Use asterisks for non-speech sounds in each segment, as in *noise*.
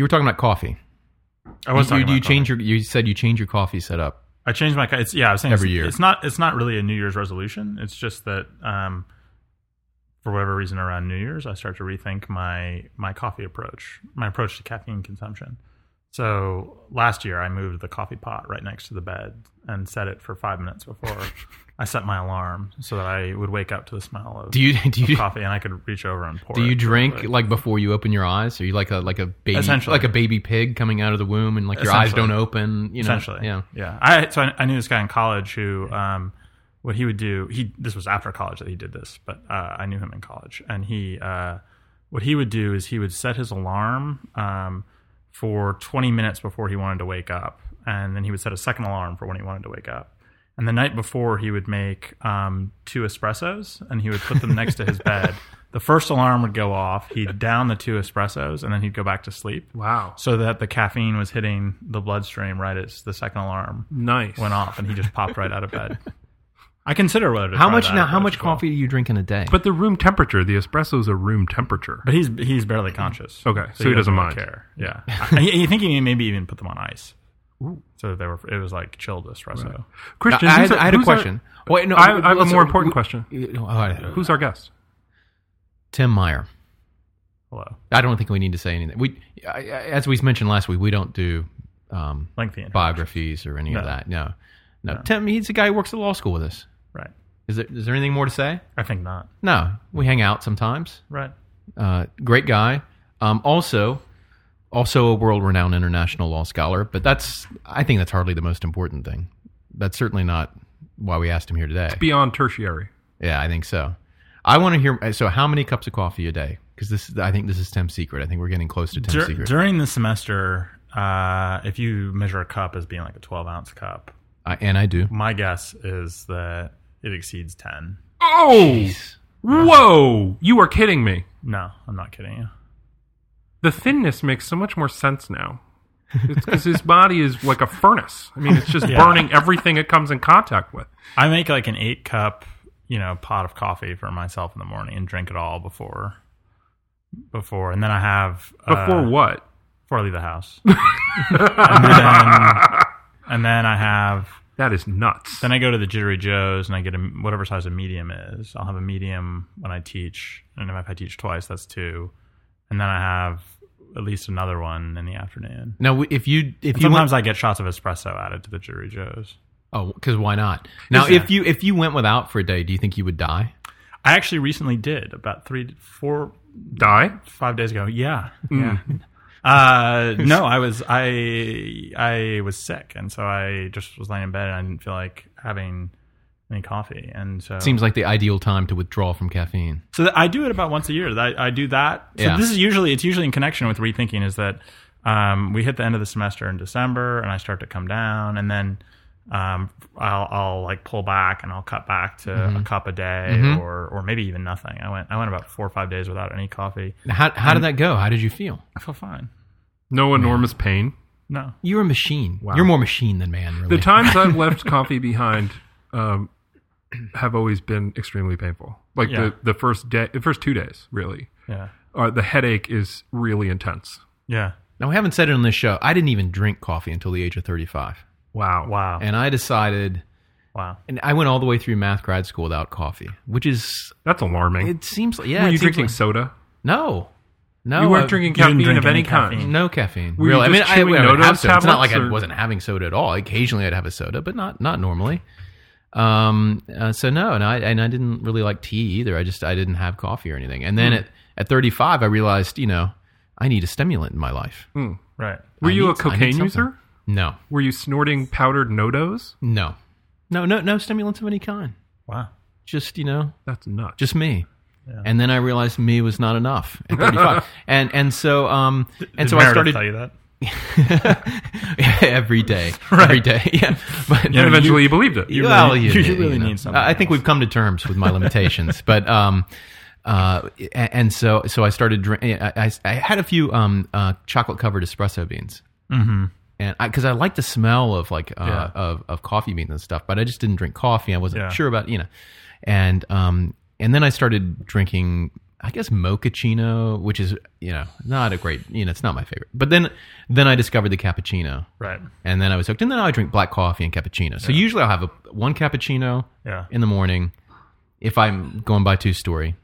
You were talking about coffee. I was you, talking you, you change your. You said you change your coffee setup. I changed my. It's, yeah, I was saying Every it's, year. It's not. It's not really a New Year's resolution. It's just that, um, for whatever reason, around New Year's, I start to rethink my my coffee approach, my approach to caffeine consumption. So last year, I moved the coffee pot right next to the bed and set it for five minutes before *laughs* I set my alarm, so that I would wake up to the smell of, Do you *laughs* do you coffee and I could reach over and pour. It. Do you drink quickly. like before you open your eyes? Are you like a like a baby Essentially. like a baby pig coming out of the womb and like your eyes don't open? You know, essentially. yeah. yeah. I so I, I knew this guy in college who, um, what he would do. He this was after college that he did this, but uh, I knew him in college, and he, uh, what he would do is he would set his alarm um, for 20 minutes before he wanted to wake up, and then he would set a second alarm for when he wanted to wake up. And the night before, he would make um, two espressos, and he would put them next to his *laughs* bed. The first alarm would go off. He'd down the two espressos, and then he'd go back to sleep Wow. so that the caffeine was hitting the bloodstream right as the second alarm Nice. went off, and he just popped right out of bed. *laughs* I consider whether to How try much that now? How much well. coffee do you drink in a day? But the room temperature, the espresso's a room temperature. But he's he's barely conscious. Okay, so he doesn't really mind. care. Yeah, *laughs* I, you think he maybe even put them on ice, so they were it was like chilled espresso. Christian, I, I who's had, our- I had a who's our- question. Wait, no, I, I have a more important we- question. Oh. Who's our guest? Tim Meyer? Hello, I don't think we need to say anything. We, I- I- as we mentioned last week, we don't do um, lengthy biographies or any of No. that. No. no, Tim. He's a guy who works at law school with us. Right. Is there is there anything more to say? I think not. No, we hang out sometimes. Right. Uh, great guy. Um, also, also a world-renowned international law scholar. But that's I think that's hardly the most important thing. That's certainly not why we asked him here today. Beyond tertiary. Yeah, I think so. I want to hear. So, how many cups of coffee a day? Because this, I think, this is Tim's secret. I think we're getting close to Tim's Dur- secret. during the semester, uh, if you measure a cup as being like a twelve ounce cup, I, and I do. my guess is that it exceeds ten. Oh! Whoa! You are kidding me. No, I'm not kidding you. The thinness makes so much more sense now. Because his body is like a furnace. I mean, it's just *laughs* Yeah. burning everything it comes in contact with. I make like an eight cup, you know, pot of coffee for myself in the morning and drink it all before, before, and then I have uh, Before what? before I leave the house, *laughs* and then and then I have That is nuts. then I go to the Jittery Joe's and I get a whatever size a medium is. I'll have a medium when I teach, and if I teach twice, that's two, and then I have at least another one in the afternoon. Now, if you if you Sometimes went, I get shots of espresso added to the Jittery Joe's. oh, because why not? Now, Yeah. if you if you went without for a day, do you think you would die? I actually recently did about three, four, Die? five days ago. Yeah, Mm. yeah. Uh, no, *laughs* I was I I was sick, and so I just was laying in bed, and I didn't feel like having any coffee, and so Seems like the ideal time to withdraw from caffeine. so that I do it about once a year. I, I do that. So Yeah. this is usually it's usually in connection with rethinking. Is that um, we hit the end of the semester in December, and I start to come down, and then um, I'll, I'll like pull back and I'll cut back to Mm-hmm. a cup a day, or or maybe even nothing. I went I went about four or five days without any coffee. Now, How how did that go? How did you feel? I feel fine. No enormous pain. No, You're a machine. You're more machine than man. Really. The times I've *laughs* left coffee behind um, have always been extremely painful. Like Yeah. the, the first day, the first two days, really. yeah, Uh, the headache is really intense. yeah. now, we haven't said it on this show. I didn't even drink coffee until the age of 35, Wow. Wow, and I decided. wow. And I went all the way through math grad school without coffee, which is That's alarming. it seems like yeah. Were you drinking like- soda? no, no. you weren't I- drinking you didn't caffeine drink of any any kind. caffeine? No caffeine. Were you really, I mean, just I, chewing I would have NoDoz soda. It's not like tablets, I wasn't having soda at all. Occasionally, I'd have a soda, but not not normally. Um. uh, so no, and I and I didn't really like tea either. I just I didn't have coffee or anything. And then at at 35, I realized, you know, I need a stimulant in my life. Right. Were I you need- a I need cocaine something. user? No, Were you snorting powdered NoDoz? no, no, no, no stimulants of any kind. Wow. Just you know, That's nuts. just me. And then I realized me was not enough at 35. *laughs* and and so um and Did so I Meredith started tell you that. *laughs* every day, *laughs* every day. Yeah, but and eventually you, believed it. You well, really- you, you you really know. need something I think else. we've come to terms with my limitations, but um, uh, a- and so so I started drinking. I, I, I had a few um uh chocolate covered espresso beans, mm-hmm. And I because I like the smell of like uh, Yeah. of of coffee beans and stuff, but I just didn't drink coffee. I wasn't Yeah. sure about you know, and um and then I started drinking I guess mochaccino, which is you know not a great you know it's not my favorite. But then then I discovered the cappuccino, Right. and then I was hooked. And then I drink black coffee and cappuccino. So usually I'll have a one cappuccino Yeah. in the morning. If I'm going by two story,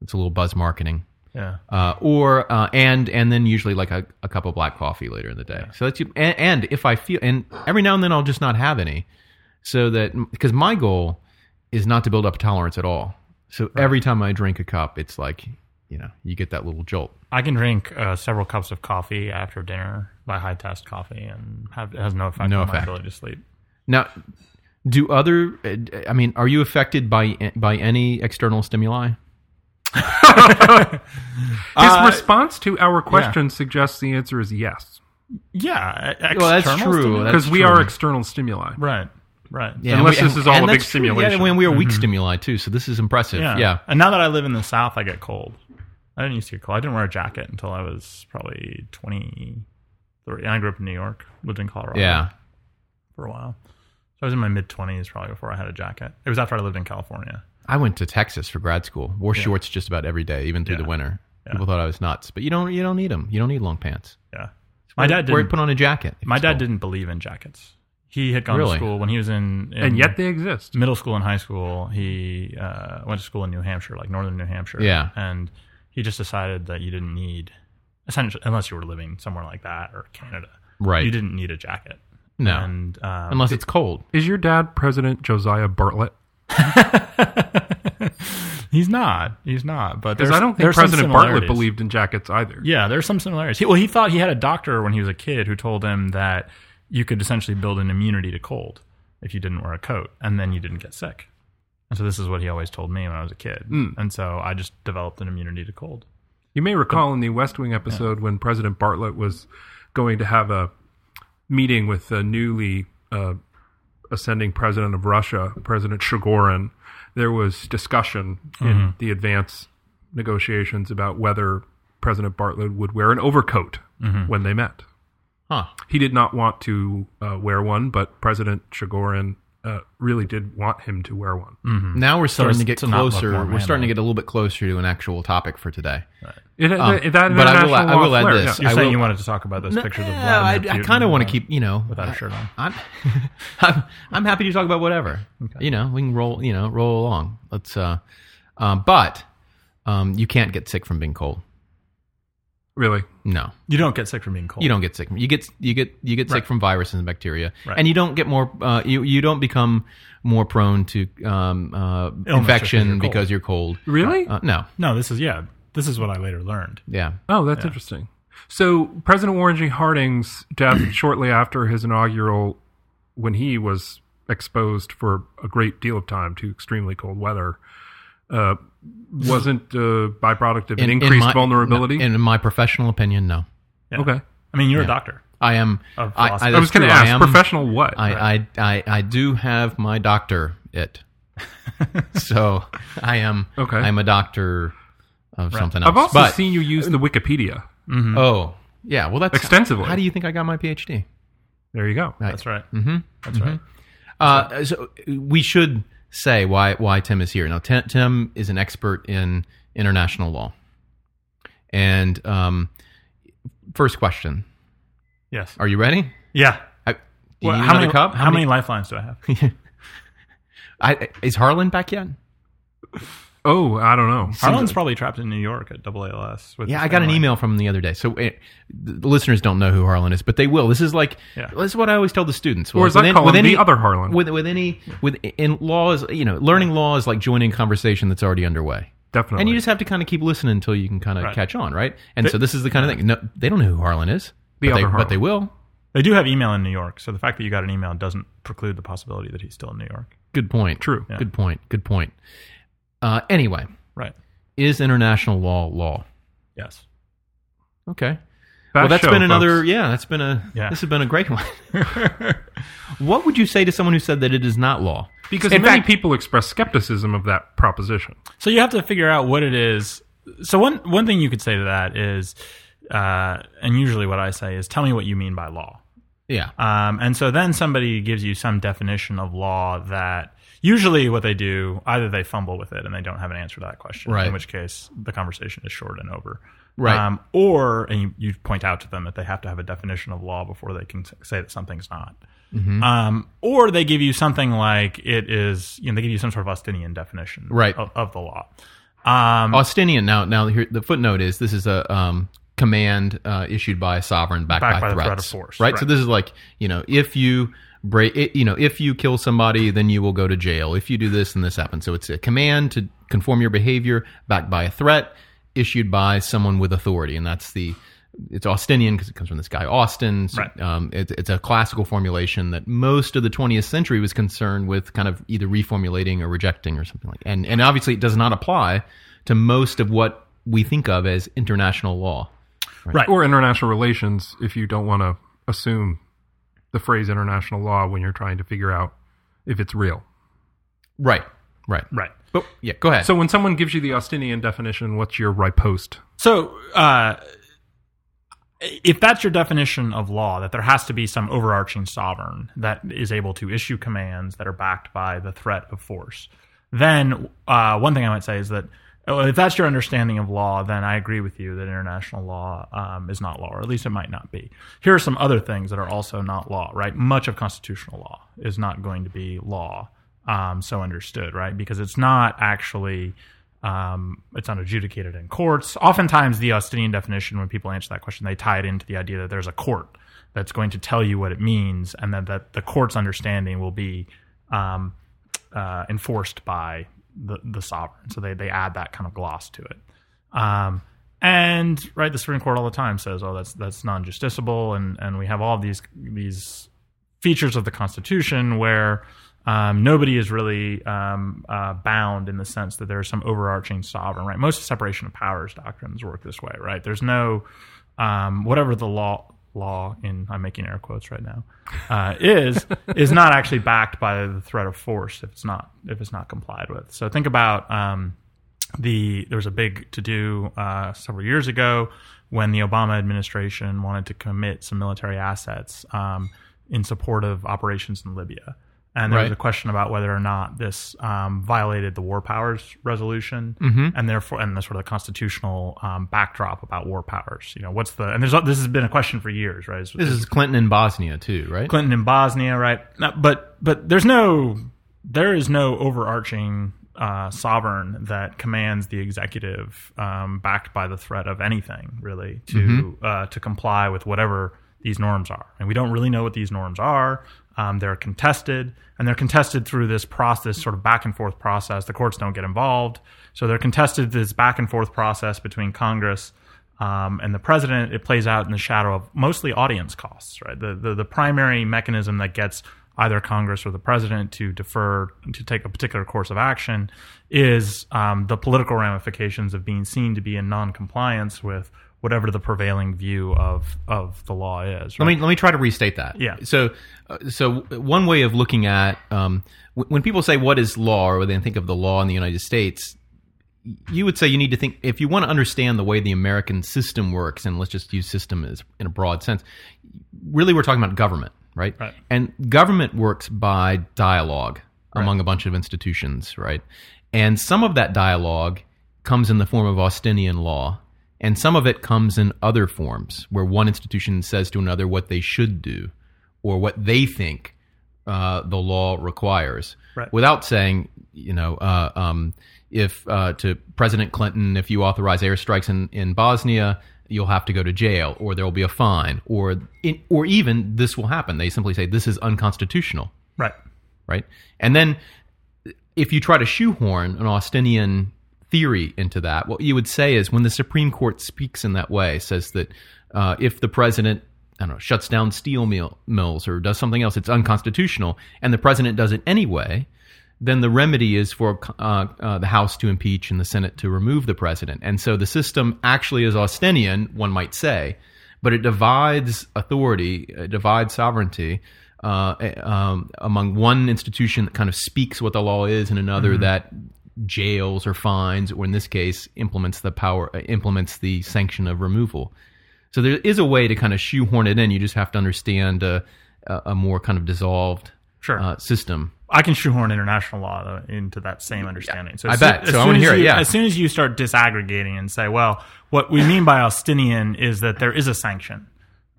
it's a little buzz marketing. Yeah. Uh, or uh, and and then usually like a, a cup of black coffee later in the day. So that's and, and if I feel and every now and then I'll just not have any, so that because my goal is not to build up a tolerance at all. So every time I drink a cup, it's like you know you get that little jolt. I can drink uh, several cups of coffee after dinner by high test coffee, and have, it has no effect No on my effect. ability to sleep. Now, do other? uh, I mean, are you affected by by any external stimuli? *laughs* His Uh, response to our question suggests the answer is yes, Yeah. Well, that's true. because we are external stimuli. right. Right. Yeah, Unless and this is all a big that's true. Yeah, stimulation. when we are weak stimuli too. So this is impressive. Yeah. yeah. And now that I live in the South, I get cold. I didn't used to get cold. I didn't wear a jacket until I was probably 23. And I grew up in New York, lived in Colorado Yeah. for a while. So I was in my mid 20s probably before I had a jacket. It was after I lived in California. I went to Texas for grad school. Wore shorts just about every day, even through Yeah. the winter. Yeah. People thought I was nuts, but you don't. You don't need them. You don't need long pants. Yeah. My dad didn't. put on a jacket. My dad cold. didn't believe in jackets. He had gone Really? to school when he was in, in And yet they exist. middle school and high school. He uh, went to school in New Hampshire, like northern New Hampshire. Yeah. and he just decided that you didn't need, essentially, unless you were living somewhere like that or Canada, Right. You didn't need a jacket. No. and um, unless it's cold. Is your dad President Josiah Bartlet? *laughs* he's not. He's not. But Because I don't think President Bartlet believed in jackets either. Yeah, there's some similarities. He, well, he thought he had a doctor when he was a kid who told him that you could essentially build an immunity to cold if you didn't wear a coat, and then you didn't get sick. And so this is what he always told me when I was a kid. And so I just developed an immunity to cold. You may recall in the West Wing episode when President Bartlet was going to have a meeting with the newly uh, ascending president of Russia, President Chigorin. There was discussion in the advance negotiations about whether President Bartlet would wear an overcoat when they met. Huh. He did not want to uh, wear one, but President Chigorin uh, really did want him to wear one. Now we're starting as to get to closer. We're starting to get a little bit closer to an actual topic for today. It, Um, that but I will- I will add this. yeah. You're I saying will- you wanted to talk about those pictures of Yeah, I, I kind of want to keep, you know, without a I- shirt on. *laughs* I'm, I'm, I'm happy to talk about whatever. You know, we can roll, you know, roll along. Let's, uh, um, but, um, you can't get sick from being cold. Really? No, You don't get sick from being cold. you don't get sick. You get, you get, you get sick Right. from viruses and bacteria, Right. and you don't get more, uh, you, you don't become more prone to, um, uh, because infection you're cold. because you're cold. Really? Uh, no, No, this is yeah. This is what I later learned. yeah. Oh, that's interesting. So President Warren G. Harding's death *clears throat* shortly after his inaugural, when he was exposed for a great deal of time to extremely cold weather, uh, wasn't a byproduct of an In- in increased my- vulnerability. In my professional opinion, no. Yeah. okay, I mean, you're a doctor. I am. I. I, I was going to ask am- professional what? I, I, I, I do have my doctor it. *laughs* so I am Okay. I'm a doctor of something else. I've also but, seen you use the Wikipedia. Oh, yeah. Well, that's Extensively. How do you think I got my PhD? There you go. That's right. Mm-hmm. That's right. Uh, so we should say why why Tim is here. Now, Tim, Tim is an expert in international law. And um, first question: Yes. Are you ready? Yeah. I, Well, how many cup? How, many lifelines do I have? *laughs* I, is Harlan back yet? Oh, I don't know. Harlan's probably trapped in New York at AALS. With Yeah, I got an email from him the other day. So it, the listeners don't know who Harlan is, but they will. This is like Yeah. this is what I always tell the students. Or as With I any- call with him, any, the other Harlan. With with any with in laws, you know, learning law is like joining a conversation that's already underway. Definitely. And you just have to kind of keep listening until you can kind of Right. catch on, right? And so this is the kind of thing. No, they don't know who Harlan is. The but, they, other but they will. They do have email in New York, so the fact that you got an email doesn't preclude the possibility that he's still in New York. Good point. True. Yeah. Good point. Good point. Uh, anyway, Right. is international law law? Yes. Okay. That well, that's show, been another. folks. Yeah, that's been a. Yeah. This has been a great one. *laughs* *laughs* what would you say to someone who said that it is not law? Because In many fact- people express skepticism of that proposition. So you have to figure out what it is. So one one thing you could say to that is, uh, and usually what I say is, tell me what you mean by law. Yeah. Um, and so then somebody gives you some definition of law that Usually, what they do either they fumble with it and they don't have an answer to that question, Right. in which case the conversation is short and over. Right. Um, or and you, you point out to them that they have to have a definition of law before they can say that something's not. Mm-hmm. Um, or they give you something like it is. You know, they give you some sort of Austinian definition, Right. of, of the law. Um, Austinian. Now, now here the footnote is this is a um, command uh, issued by a sovereign backed, Backed by, by the threats, threat of force, right? So this is like you know if you break, it, you know if you kill somebody, then you will go to jail. If you do this, then this happens. So it's a command to conform your behavior backed by a threat issued by someone with authority, and that's the it's Austinian because it comes from this guy Austin. So, Right. um, it, it's a classical formulation that most of the 20th century was concerned with, kind of either reformulating or rejecting or something like. And and obviously, it does not apply to most of what we think of as international law. right. or international relations if you don't want to assume the phrase international law when you're trying to figure out if it's real. Right. Right. right. But yeah, go ahead. So when someone gives you the Austinian definition, what's your riposte? So, uh, if that's your definition of law, that there has to be some overarching sovereign that is able to issue commands that are backed by the threat of force, then uh, one thing I might say is that if that's your understanding of law, then I agree with you that international law um, is not law, or at least it might not be. Here are some other things that are also not law, right? Much of constitutional law is not going to be law, um, so understood, right? Because it's not actually um, it's not adjudicated in courts. Oftentimes, the Austinian definition, when people answer that question, they tie it into the idea that there's a court that's going to tell you what it means, and that, that the court's understanding will be um, uh, enforced by the, the sovereign. So they, they add that kind of gloss to it. Um, and right, the Supreme Court all the time says, "Oh, that's that's non-justiciable," and and we have all these these features of the Constitution where um, nobody is really um, uh, bound in the sense that there's some overarching sovereign, right? Most separation of powers doctrines work this way, right? There's no um, whatever the law law in I'm making air quotes right now uh, is *laughs* is not actually backed by the threat of force if it's not if it's not complied with. So think about um, the there was a big to do uh, several years ago when the Obama administration wanted to commit some military assets um, in support of operations in Libya. And there was a question about whether or not this um, violated the war powers resolution, and therefore, and the sort of the constitutional um, backdrop about war powers. You know, what's the and there's this has been a question for years, right? this is Clinton in Bosnia too, right? Clinton in Bosnia, right? But but there's no there is no overarching uh, sovereign that commands the executive, um, backed by the threat of anything, really, to uh, to comply with whatever these norms are. And we don't really know what these norms are. Um, they're contested, and they're contested through this process, sort of back and forth process. The courts don't get involved, so they're contested this back and forth process between Congress um, and the president, it plays out in the shadow of mostly audience costs, right? The, the the primary mechanism that gets either Congress or the president to defer to take a particular course of action is um, the political ramifications of being seen to be in non-compliance with whatever the prevailing view of of the law is. Let me let me try to restate that. Yeah. So, uh, so one way of looking at um, w- when people say what is law, or when they think of the law in the United States, you would say you need to think if you want to understand the way the American system works, and let's just use system as in a broad sense. Really, we're talking about government, right? Right. And government works by dialogue among a bunch of institutions, right? And some of that dialogue comes in the form of Austinian law, and some of it comes in other forms where one institution says to another what they should do or what they think uh, the law requires, Right. without saying, you know, uh, um, if uh, to President Clinton, if you authorize airstrikes in, in Bosnia, you'll have to go to jail, or there will be a fine, or in, or even this will happen. They simply say this is unconstitutional right. right? And then if you try to shoehorn an Austinian theory into that, what you would say is when the Supreme Court speaks in that way, says that uh, if the president I don't know, shuts down steel mill, mills or does something else, it's unconstitutional, and the president does it anyway, then the remedy is for uh, uh, the House to impeach and the Senate to remove the president. And so the system actually is Austinian, one might say, but it divides authority, it divides sovereignty uh, um, among one institution that kind of speaks what the law is and another that jails or fines, or in this case, implements the power, uh, implements the sanction of removal. So there is a way to kind of shoehorn it in. You just have to understand a, a more kind of dissolved Sure. uh, system. I can shoehorn international law into that same understanding. So I as bet. So I soon as hear it, yeah. As soon as you start disaggregating and say, well, what we mean by Austinian is that there is a sanction,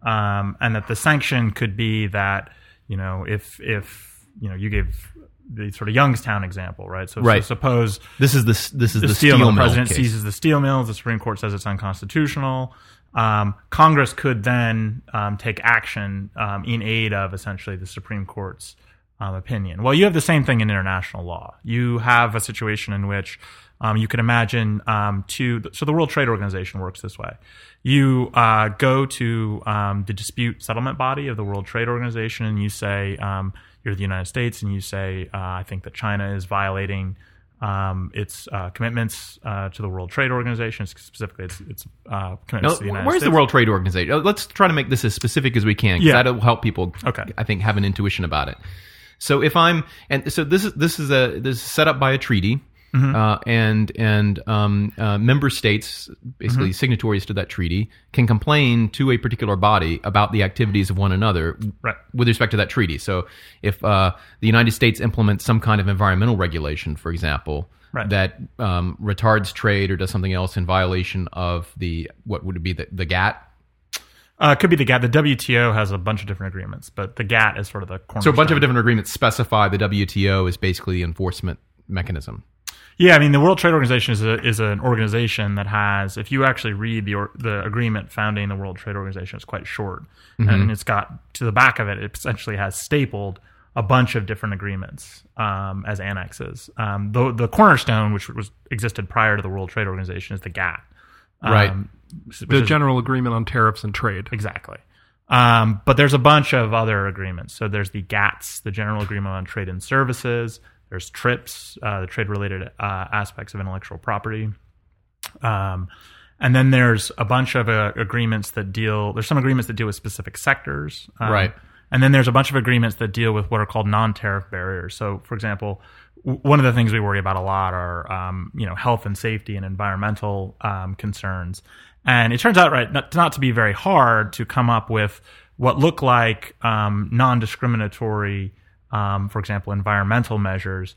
um, and that the sanction could be that you know if if you know you gave the sort of Youngstown example, right? So, Right. so suppose This is the this is the, the steel, mill. mill president case. seizes the steel mills. The Supreme Court says it's unconstitutional. Um, Congress could then um, take action um, in aid of essentially the Supreme Court's um, opinion. Well, you have the same thing in international law. You have a situation in which um, you can imagine um, two. So the World Trade Organization works this way. You uh, go to um, the dispute settlement body of the World Trade Organization, and you say um, you're the United States, and you say uh, I think that China is violating um, its uh, commitments uh, to the World Trade Organization. Specifically, its, its uh, commitments Now, to the United where's States. the World Trade Organization? Uh, Let's try to make this as specific as we can. 'cause Yeah. that'll help people. Okay. I think have an intuition about it. So if I'm and so this is this is a this is set up by a treaty, Mm-hmm. uh, and and um, uh, member states, basically Mm-hmm. signatories to that treaty, can complain to a particular body about the activities of one another Right. with respect to that treaty. So if uh, the United States implements some kind of environmental regulation, for example, Right. that um, retards trade or does something else in violation of the what would it be the, the GATT. Uh, it could be the GATT. The WTO has a bunch of different agreements, but the GATT is sort of the cornerstone. So a bunch of different agreements specify the WTO is basically the enforcement mechanism. Yeah, I mean the World Trade Organization is a, is an organization that has. If you actually read the or, the agreement founding the World Trade Organization, it's quite short, and it's got to the back of it. It essentially has stapled a bunch of different agreements um, as annexes. Um, the the cornerstone, which was existed prior to the World Trade Organization, is the GATT. Right. Um, which The is- General Agreement on Tariffs and Trade. Exactly. Um, but there's a bunch of other agreements. So there's the GATS, the General Agreement on Trade and Services. There's TRIPS, uh, the trade related uh, aspects of intellectual property. Um, and then there's a bunch of uh, agreements that deal, there's some agreements that deal with specific sectors. Um, Right. And then there's a bunch of agreements that deal with what are called non-tariff barriers. So, for example, w- one of the things we worry about a lot are, um, you know, health and safety and environmental um, concerns. And it turns out, right, not, not to be very hard to come up with what look like um, non-discriminatory, um, for example, environmental measures,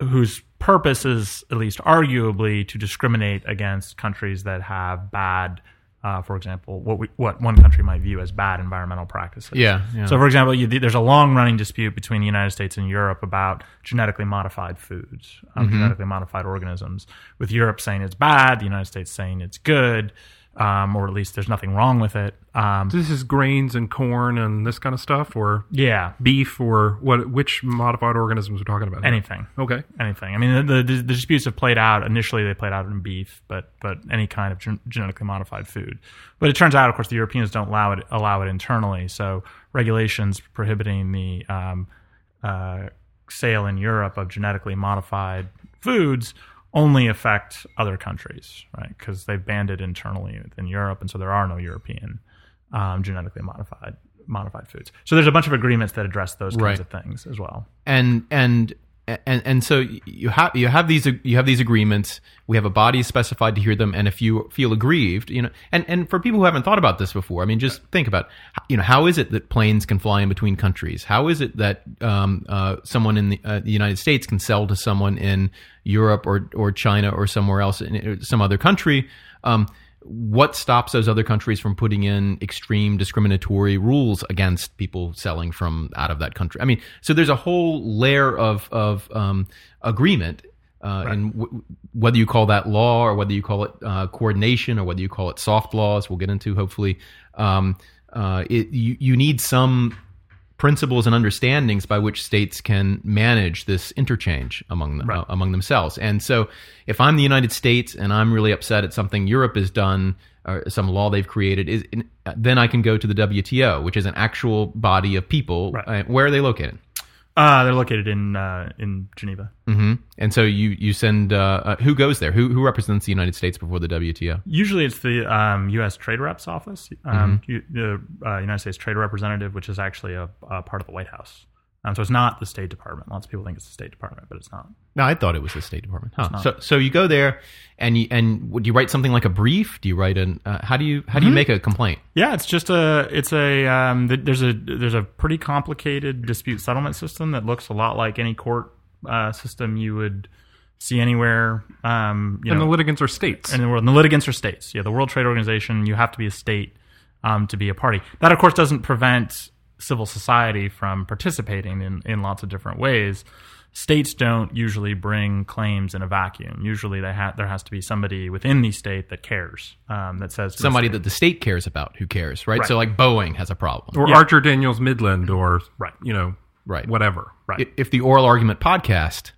whose purpose is, at least arguably, to discriminate against countries that have bad. Uh, for example, what we, what one country might view as bad environmental practices. Yeah, yeah. So, for example, you, there's a long running dispute between the United States and Europe about genetically modified foods, um, Mm-hmm. genetically modified organisms, with Europe saying it's bad, the United States saying it's good, um, or at least there's nothing wrong with it. Um, This is grains and corn and this kind of stuff, or yeah, beef, or what? Which modified organisms we're talking about? here? anything. Okay. anything. I mean, the, the, the disputes have played out. Initially, they played out in beef, but but any kind of gen- genetically modified food. But it turns out, of course, the Europeans don't allow it allow it internally. So regulations prohibiting the um, uh, sale in Europe of genetically modified foods only affect other countries, right? Because they've banned it internally in Europe, and so there are no European um, genetically modified modified foods. So there's a bunch of agreements that address those kinds Right. of things as well. and and and and so you have you have these you have these agreements. We have a body specified to hear them, and if you feel aggrieved, you know, and and for people who haven't thought about this before, I mean, just think about, you know, how is it that planes can fly in between countries? How is it that um, uh, someone in the, uh, the United States can sell to someone in Europe or or China or somewhere else in some other country? Um, what stops those other countries from putting in extreme discriminatory rules against people selling from out of that country? I mean, so there's a whole layer of of um, agreement, uh, and w- whether you call that law or whether you call it uh, coordination or whether you call it soft laws, we'll get into hopefully. Um, uh, it, you you need some principles and understandings by which states can manage this interchange among them, uh, among themselves. And so, if I'm the United States and I'm really upset at something Europe has done or some law they've created, is then I can go to the WTO, which is an actual body of people. Right. Uh, where are they located? Uh, they're located in uh, in Geneva. hmm And so you you send uh, uh, who goes there? Who who represents the United States before the WTO? Usually, it's the um, U.S. Trade Reps Office, um, you, the uh, United States Trade Representative, which is actually a, a part of the White House. Um, so it's not the State Department. Lots of people think it's the State Department, but it's not. No, I thought it was the State Department. Huh. So, so you go there, and you and do you write something like a brief? Do you write an? Uh, how do you how do you make a complaint? Yeah, it's just a it's a um, there's a there's a pretty complicated dispute settlement system that looks a lot like any court uh, system you would see anywhere. Um, you And know, the litigants are states. in the world. And the litigants are states. Yeah, the World Trade Organization, you have to be a state um, to be a party. That, of course, doesn't prevent civil society from participating in, in lots of different ways. States don't usually bring claims in a vacuum. Usually, they ha- there has to be somebody within the state that cares, um, that says to the Somebody state- that the state cares about, who cares, right? Right. So like Boeing has a problem, or Yeah. Archer Daniels Midland or Right. you know right? whatever. right. If the Oral Argument podcast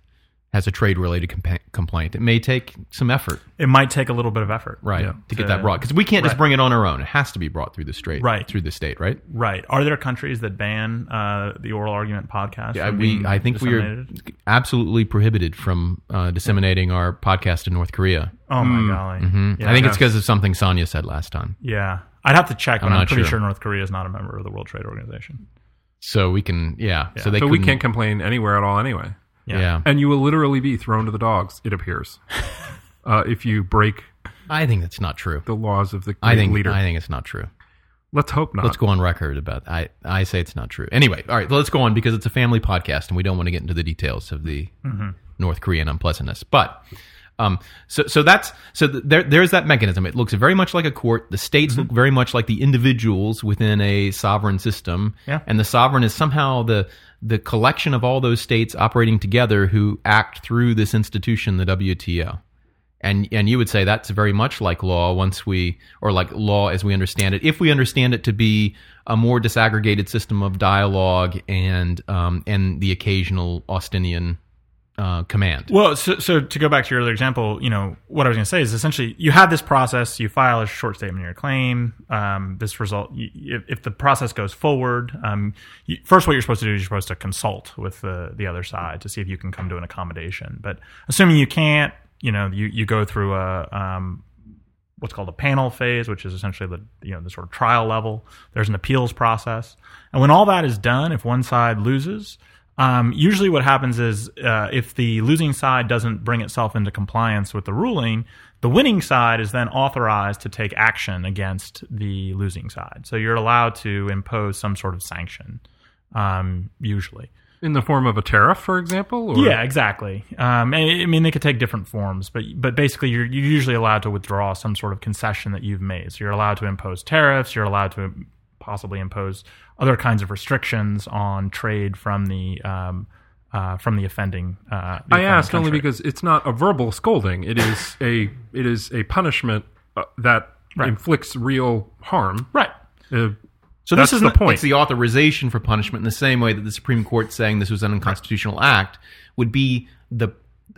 has a trade related compa- complaint, it may take some effort, it might take a little bit of effort, right, Yeah. to get To- that brought because we can't just bring it on our own. It has to be brought through the state, Right. Through the state, right? Right? Are there countries that ban uh, the oral argument podcast? Yeah, we. I think we are absolutely prohibited from uh, disseminating our podcast in North Korea. Oh my golly! Yeah, Hmm. I think it's because of something Sonia said last time. yeah. I'd have to check, but I'm I'm, not pretty sure. sure North Korea is not a member of the World Trade Organization. So we can, yeah. So they So we can't complain anywhere at all anyway. Yeah. Yeah. And you will literally be thrown to the dogs. It appears *laughs* uh, if you break I think that's not true. the laws of the I think leader. I think it's not true. Let's hope not. Let's go on record about. I I say it's not true. Anyway, all right. Let's go on because it's a family podcast and we don't want to get into the details of the North Korean unpleasantness. But um, so so that's so there there's that mechanism. It looks very much like a court. The states look very much like the individuals within a sovereign system. Yeah. And the sovereign is somehow the the collection of all those states operating together who act through this institution, the WTO. And and you would say that's very much like law once we or like law as we understand it. If we understand it to be a more disaggregated system of dialogue and um, and the occasional Austinian uh, command. Well, so, so to go back to your earlier example, you know, what I was going to say is essentially you have this process, you file a short statement of your claim. Um, this result, you, if, if the process goes forward, um, you, first what you're supposed to do is you're supposed to consult with the, the other side to see if you can come to an accommodation. But assuming you can't, you know, you, you go through a, um, what's called a panel phase, which is essentially the you know the sort of trial level. There's an appeals process, and when all that is done, if one side loses, um, usually what happens is uh, if the losing side doesn't bring itself into compliance with the ruling, the winning side is then authorized to take action against the losing side. So you're allowed to impose some sort of sanction, um, usually. in the form of a tariff, for example. Or? Yeah, exactly. Um, I mean, they could take different forms, but but basically, you're you're usually allowed to withdraw some sort of concession that you've made. So you're allowed to impose tariffs. You're allowed to possibly impose other kinds of restrictions on trade from the um, uh, from the offending. Uh, the I offending asked only because it's not a verbal scolding. It is a it is a punishment uh, that Right. inflicts real harm. right. Uh, So that's this is the point. It's the authorization for punishment in the same way that the Supreme Court saying this was an unconstitutional act would be the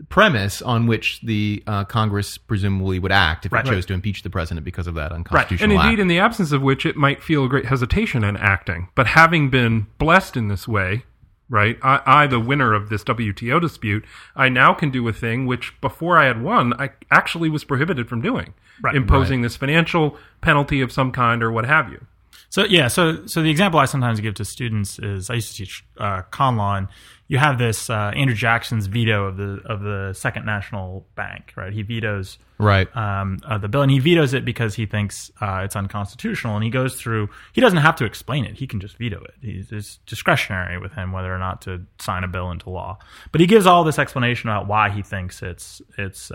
premise on which the uh, Congress presumably would act if Right. it chose to impeach the president because of that unconstitutional right. and indeed, act. in the absence of which, it might feel a great hesitation in acting. But having been blessed in this way, right? I, I, the winner of this WTO dispute, I now can do a thing which before I had won, I actually was prohibited from doing, Right. imposing this financial penalty of some kind or what have you. So yeah, so so the example I sometimes give to students is I used to teach uh, con law, and you have this uh, Andrew Jackson's veto of the of the Second National Bank, right? He vetoes right. um, uh, the bill, and he vetoes it because he thinks uh, it's unconstitutional. And he goes through; he doesn't have to explain it; he can just veto it. He's, it's discretionary with him whether or not to sign a bill into law. But he gives all this explanation about why he thinks it's it's.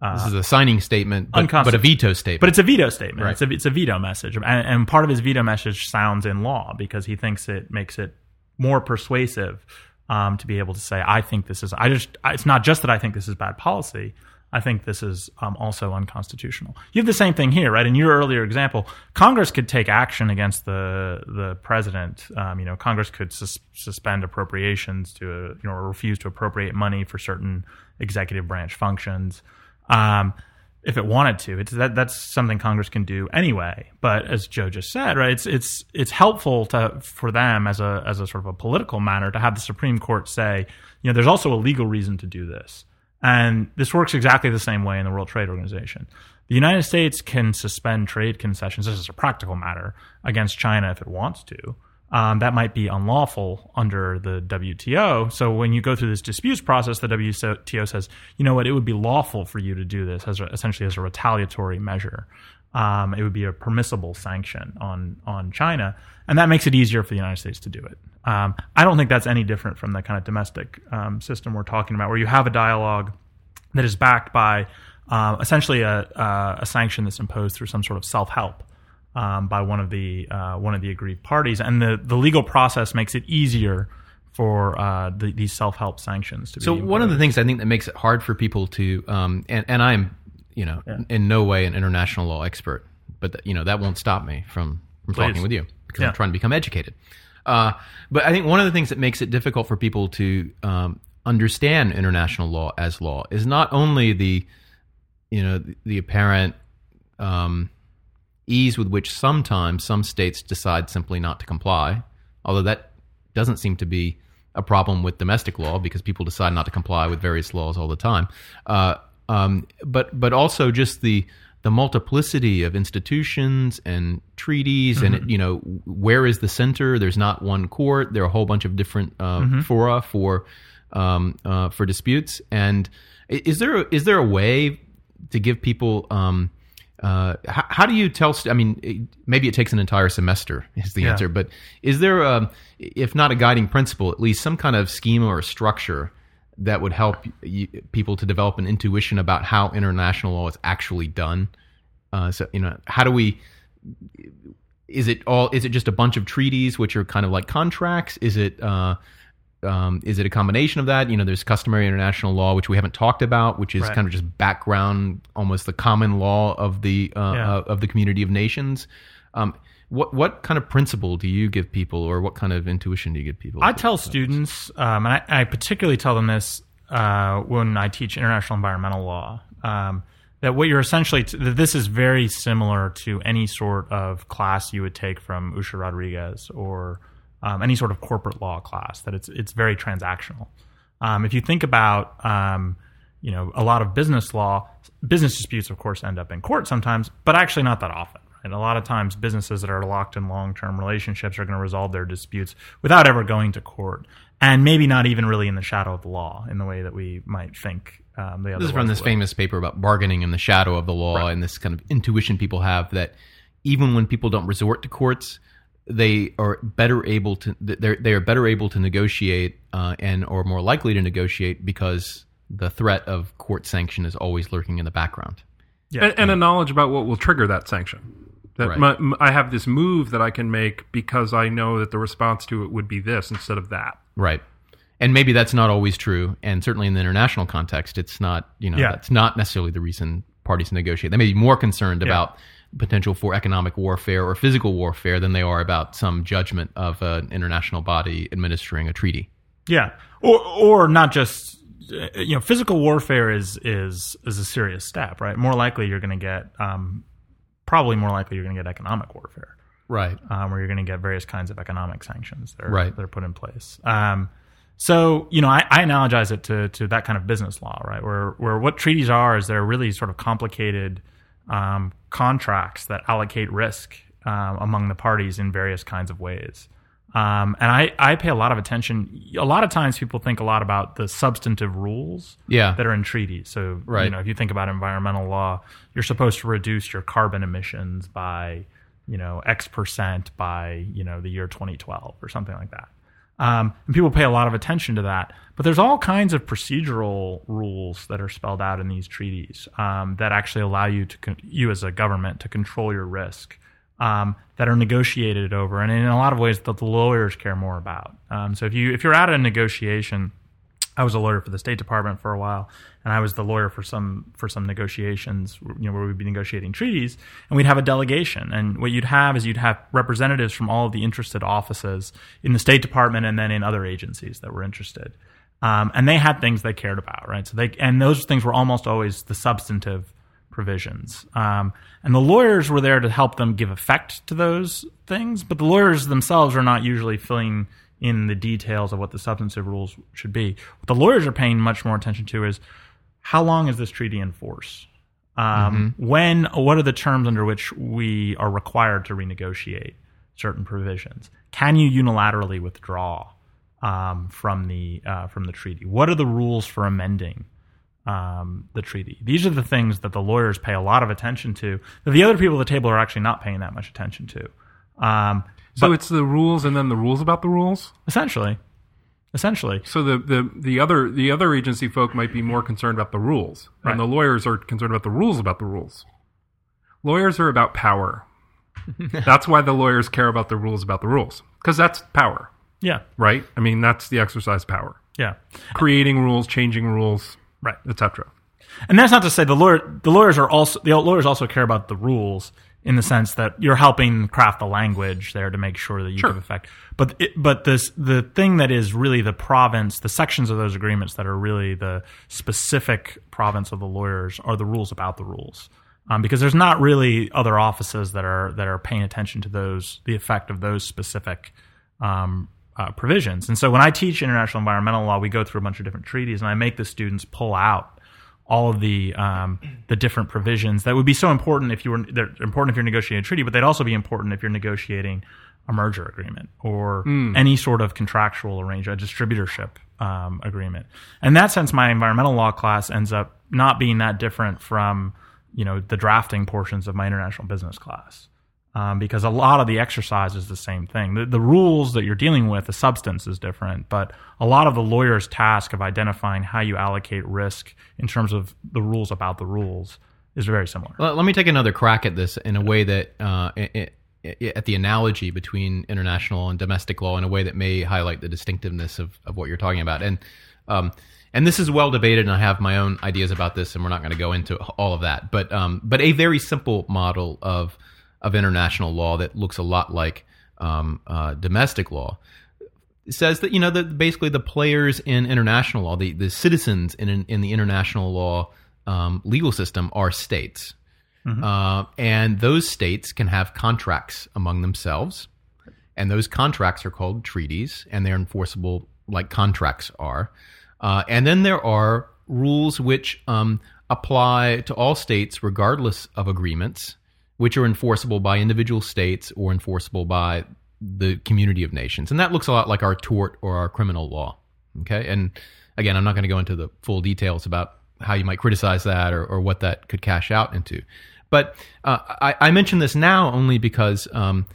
Uh, this is a signing statement, but, but a veto statement. but it's a veto statement. Right. It's a it's a veto message, and, and part of his veto message sounds in law because he thinks it makes it more persuasive um, to be able to say, "I think this is." I just it's not just that I think this is bad policy. I think this is um, also unconstitutional. You have the same thing here, right? In your earlier example, Congress could take action against the the president. Um, you know, Congress could sus- suspend appropriations to uh, you know or refuse to appropriate money for certain executive branch functions. Um, if it wanted to. It's that that's something Congress can do anyway. But as Joe just said, right, it's it's it's helpful to for them as a as a sort of a political matter to have the Supreme Court say, you know, there's also a legal reason to do this. And this works exactly the same way in the World Trade Organization. The United States can suspend trade concessions, this is a practical matter, against China if it wants to. Um, that might be unlawful under the WTO. So when you go through this disputes process, the WTO says, you know what, it would be lawful for you to do this as a, essentially as a retaliatory measure. Um, it would be a permissible sanction on on China, and that makes it easier for the United States to do it. Um, I don't think that's any different from the kind of domestic um, system we're talking about, where you have a dialogue that is backed by uh, essentially a, a, sanction that's imposed through some sort of self help um, by one of the uh, one of the aggrieved parties, and the the legal process makes it easier for uh, the, these self help sanctions to so be. So one of the things I think that makes it hard for people to, um, and and I'm you know yeah. in no way an international law expert, but you know that won't stop me from from Please. talking with you because yeah. I'm trying to become educated. Uh, but I think one of the things that makes it difficult for people to um, understand international law as law is not only the you know the, the apparent um, ease with which sometimes some states decide simply not to comply, although that doesn't seem to be a problem with domestic law because people decide not to comply with various laws all the time. Uh, um, but but also just the the multiplicity of institutions and treaties, mm-hmm. and it, you know where is the center? There's not one court. There are a whole bunch of different uh, mm-hmm. fora for um, uh, for disputes. And is there a, there a way to give people um, uh, how, how, do you tell? I mean, maybe it takes an entire semester *laughs* is the yeah. answer, but is there, a, if not a guiding principle, at least some kind of schema or structure that would help you, people to develop an intuition about how international law is actually done? Uh, so you know, how do we? Is it all? Is it just a bunch of treaties which are kind of like contracts? Is it? Uh, um, is it a combination of that? You know, there's customary international law, which we haven't talked about, which is right. kind of just background, almost the common law of the uh, yeah. uh, of the community of nations. Um, what what kind of principle do you give people, or what kind of intuition do you give people? I tell students, um, and I, I, particularly tell them this uh, when I teach international environmental law, um, that what you're essentially t- that this is very similar to any sort of class you would take from Usha Rodrigues or um, any sort of corporate law class that it's it's very transactional. Um, if you think about um, you know a lot of business law, business disputes of course end up in court sometimes, but actually not that often. And a lot of times, businesses that are locked in long term relationships are going to resolve their disputes without ever going to court, and maybe not even really in the shadow of the law in the way that we might think. Um, this is from this would. famous paper about bargaining in the shadow of the law, right. and this kind of intuition people have that even when people don't resort to courts, they are better able to they're they are better able to negotiate uh, and or more likely to negotiate because the threat of court sanction is always lurking in the background. Yeah, and, and a knowledge about what will trigger that sanction. That right. my, I have this move that I can make because I know that the response to it would be this instead of that. Right. And maybe that's not always true, and certainly in the international context, it's not. You know, yeah. that's not necessarily the reason parties negotiate. They may be more concerned yeah. about potential for economic warfare or physical warfare than they are about some judgment of an international body administering a treaty. Yeah, or or not just you know physical warfare is is is a serious step, right? More likely you're going to get um, probably more likely you're going to get economic warfare, right? Um, where you're going to get various kinds of economic sanctions that are, right. that are put in place. Um, so you know, I, I, analogize it to to that kind of business law, right? Where where what treaties are is they're really sort of complicated um, contracts that allocate risk um, among the parties in various kinds of ways. Um, and I, I pay a lot of attention. A lot of times people think a lot about the substantive rules yeah. that are in treaties. So, right. you know, if you think about environmental law, you're supposed to reduce your carbon emissions by, you know, X percent by, you know, the year 2012 or something like that. Um, and people pay a lot of attention to that. But there's all kinds of procedural rules that are spelled out in these treaties um, that actually allow you to con- you as a government to control your risk. Um, that are negotiated over, and in a lot of ways that the lawyers care more about. Um, so if you if you're at a negotiation I was a lawyer for the State Department for a while, and I was the lawyer for some for some negotiations, you know, where we'd be negotiating treaties, and we'd have a delegation. And what you'd have is you'd have representatives from all of the interested offices in the State Department and then in other agencies that were interested. Um, and they had things they cared about, right? So they and those things were almost always the substantive provisions. Um, and the lawyers were there to help them give effect to those things, but the lawyers themselves are not usually filling in the details of what the substantive rules should be. What the lawyers are paying much more attention to is how long is this treaty in force? Um, mm-hmm. When, what are the terms under which we are required to renegotiate? certain provisions? Can you unilaterally withdraw um, from the uh, from the treaty? What are the rules for amending um, the treaty? These are the things that the lawyers pay a lot of attention to that the other people at the table are actually not paying that much attention to. Um, So it's the rules and then the rules about the rules. essentially, essentially, So the, the, the other the other agency folk might be more concerned about the rules, Right. and the lawyers are concerned about the rules about the rules. Lawyers are about power. *laughs* that's why the lawyers care about the rules about the rules because that's power, yeah, right? I mean, that's the exercise power, yeah, creating rules, changing rules, right. etc. And that's not to say the lawyer, the lawyers are also the lawyers also care about the rules in the sense that you're helping craft the language there to make sure that you Sure. give effect. But it, but this the thing that is really the province, the sections of those agreements that are really the specific province of the lawyers are the rules about the rules. Um, because there's not really other offices that are that are paying attention to those the effect of those specific um, uh, provisions. And so when I teach international environmental law, we go through a bunch of different treaties, and I make the students pull out all of the um, the different provisions that would be so important if you were they're important if you're negotiating a treaty, but they'd also be important if you're negotiating a merger agreement or any sort of contractual arrangement, a distributorship um, agreement. In that sense, my environmental law class ends up not being that different from you know the drafting portions of my international business class um, because a lot of the exercise is the same thing. The, the rules that you're dealing with, the substance is different, but a lot of the lawyer's task of identifying how you allocate risk in terms of the rules about the rules is very similar. Let, me take another crack at this in a way that, uh, i i at the analogy between international and domestic law in a way that may highlight the distinctiveness of, of what you're talking about. And um, and this is well debated, and I have my own ideas about this, and we're not going to go into all of that. But um, but a very simple model of of international law that looks a lot like um, uh, domestic law. Says that you know that basically the players in international law, the the citizens in in the international law um, legal system are states, uh, and those states can have contracts among themselves, and those contracts are called treaties, and they're enforceable like contracts are. Uh, and then there are rules which um, apply to all states regardless of agreements, which are enforceable by individual states or enforceable by the community of nations. And that looks a lot like our tort or our criminal law. Okay. And again, I'm not going to go into the full details about how you might criticize that or, or what that could cash out into. But uh, I, I mention this now only because um,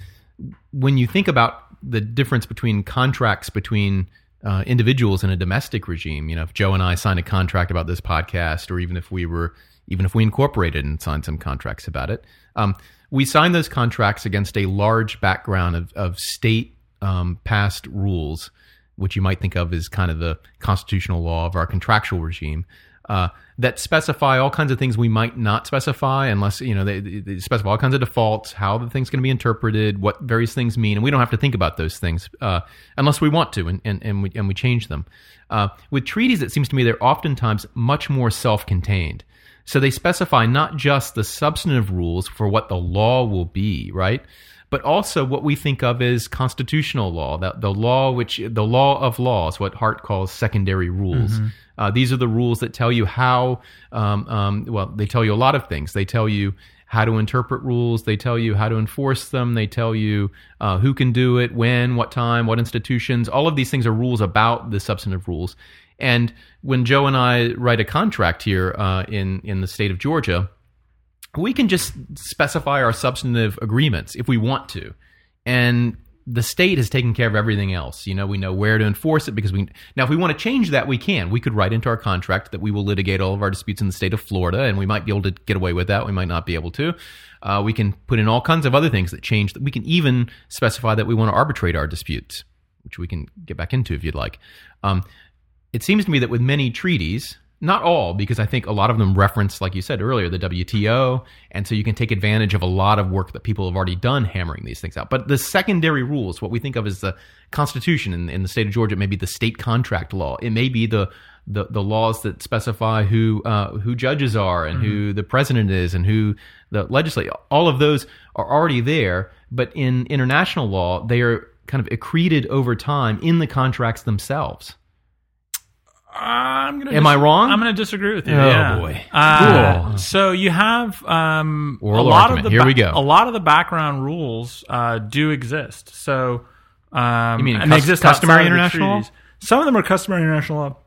when you think about the difference between contracts between uh, individuals in a domestic regime, you know, if Joe and I signed a contract about this podcast, or even if we were, even if we incorporated and signed some contracts about it, um, we signed those contracts against a large background of, of state um, passed rules, which you might think of as kind of the constitutional law of our contractual regime. Uh, that specify all kinds of things we might not specify unless you know they, they specify all kinds of defaults, how the thing's going to be interpreted, what various things mean, and we don't have to think about those things uh, unless we want to, and, and, and we and we change them. Uh, with treaties, it seems to me they're oftentimes much more self-contained. So they specify not just the substantive rules for what the law will be, right? But also what we think of as constitutional law, that the law which the law of laws, what Hart calls secondary rules. Uh, these are the rules that tell you how. Um, um, well, they tell you a lot of things. They tell you how to interpret rules. They tell you how to enforce them. They tell you uh, who can do it, when, what time, what institutions. All of these things are rules about the substantive rules. And when Joe and I write a contract here uh, in in the state of Georgia, we can just specify our substantive agreements if we want to, and the state has taken care of everything else. You know, we know where to enforce it because we now if we want to change that, we can. We could write into our contract that we will litigate all of our disputes in the state of Florida, and we might be able to get away with that. We might not be able to. Uh, we can put in all kinds of other things that change. We can even specify that we want to arbitrate our disputes, which we can get back into if you'd like. Um, it seems to me that with many treaties, not all, because I think a lot of them reference, like you said earlier, the WTO, and so you can take advantage of a lot of work that people have already done hammering these things out. But the secondary rules, what we think of as the Constitution in, in the state of Georgia, it may be the state contract law. It may be the the, the laws that specify who uh, who judges are and who the president is and who the legislature. All of those are already there, but in international law, they are kind of accreted over time in the contracts themselves. I'm gonna. Am I wrong? I'm going to disagree with you. Oh, yeah. boy. Uh, Cool. So you have um, a lot argument. of the Here we go. A lot of the background rules uh, do exist. So um, You mean and they cus- exist customary of the international law? treaties. Some of them are customary international law.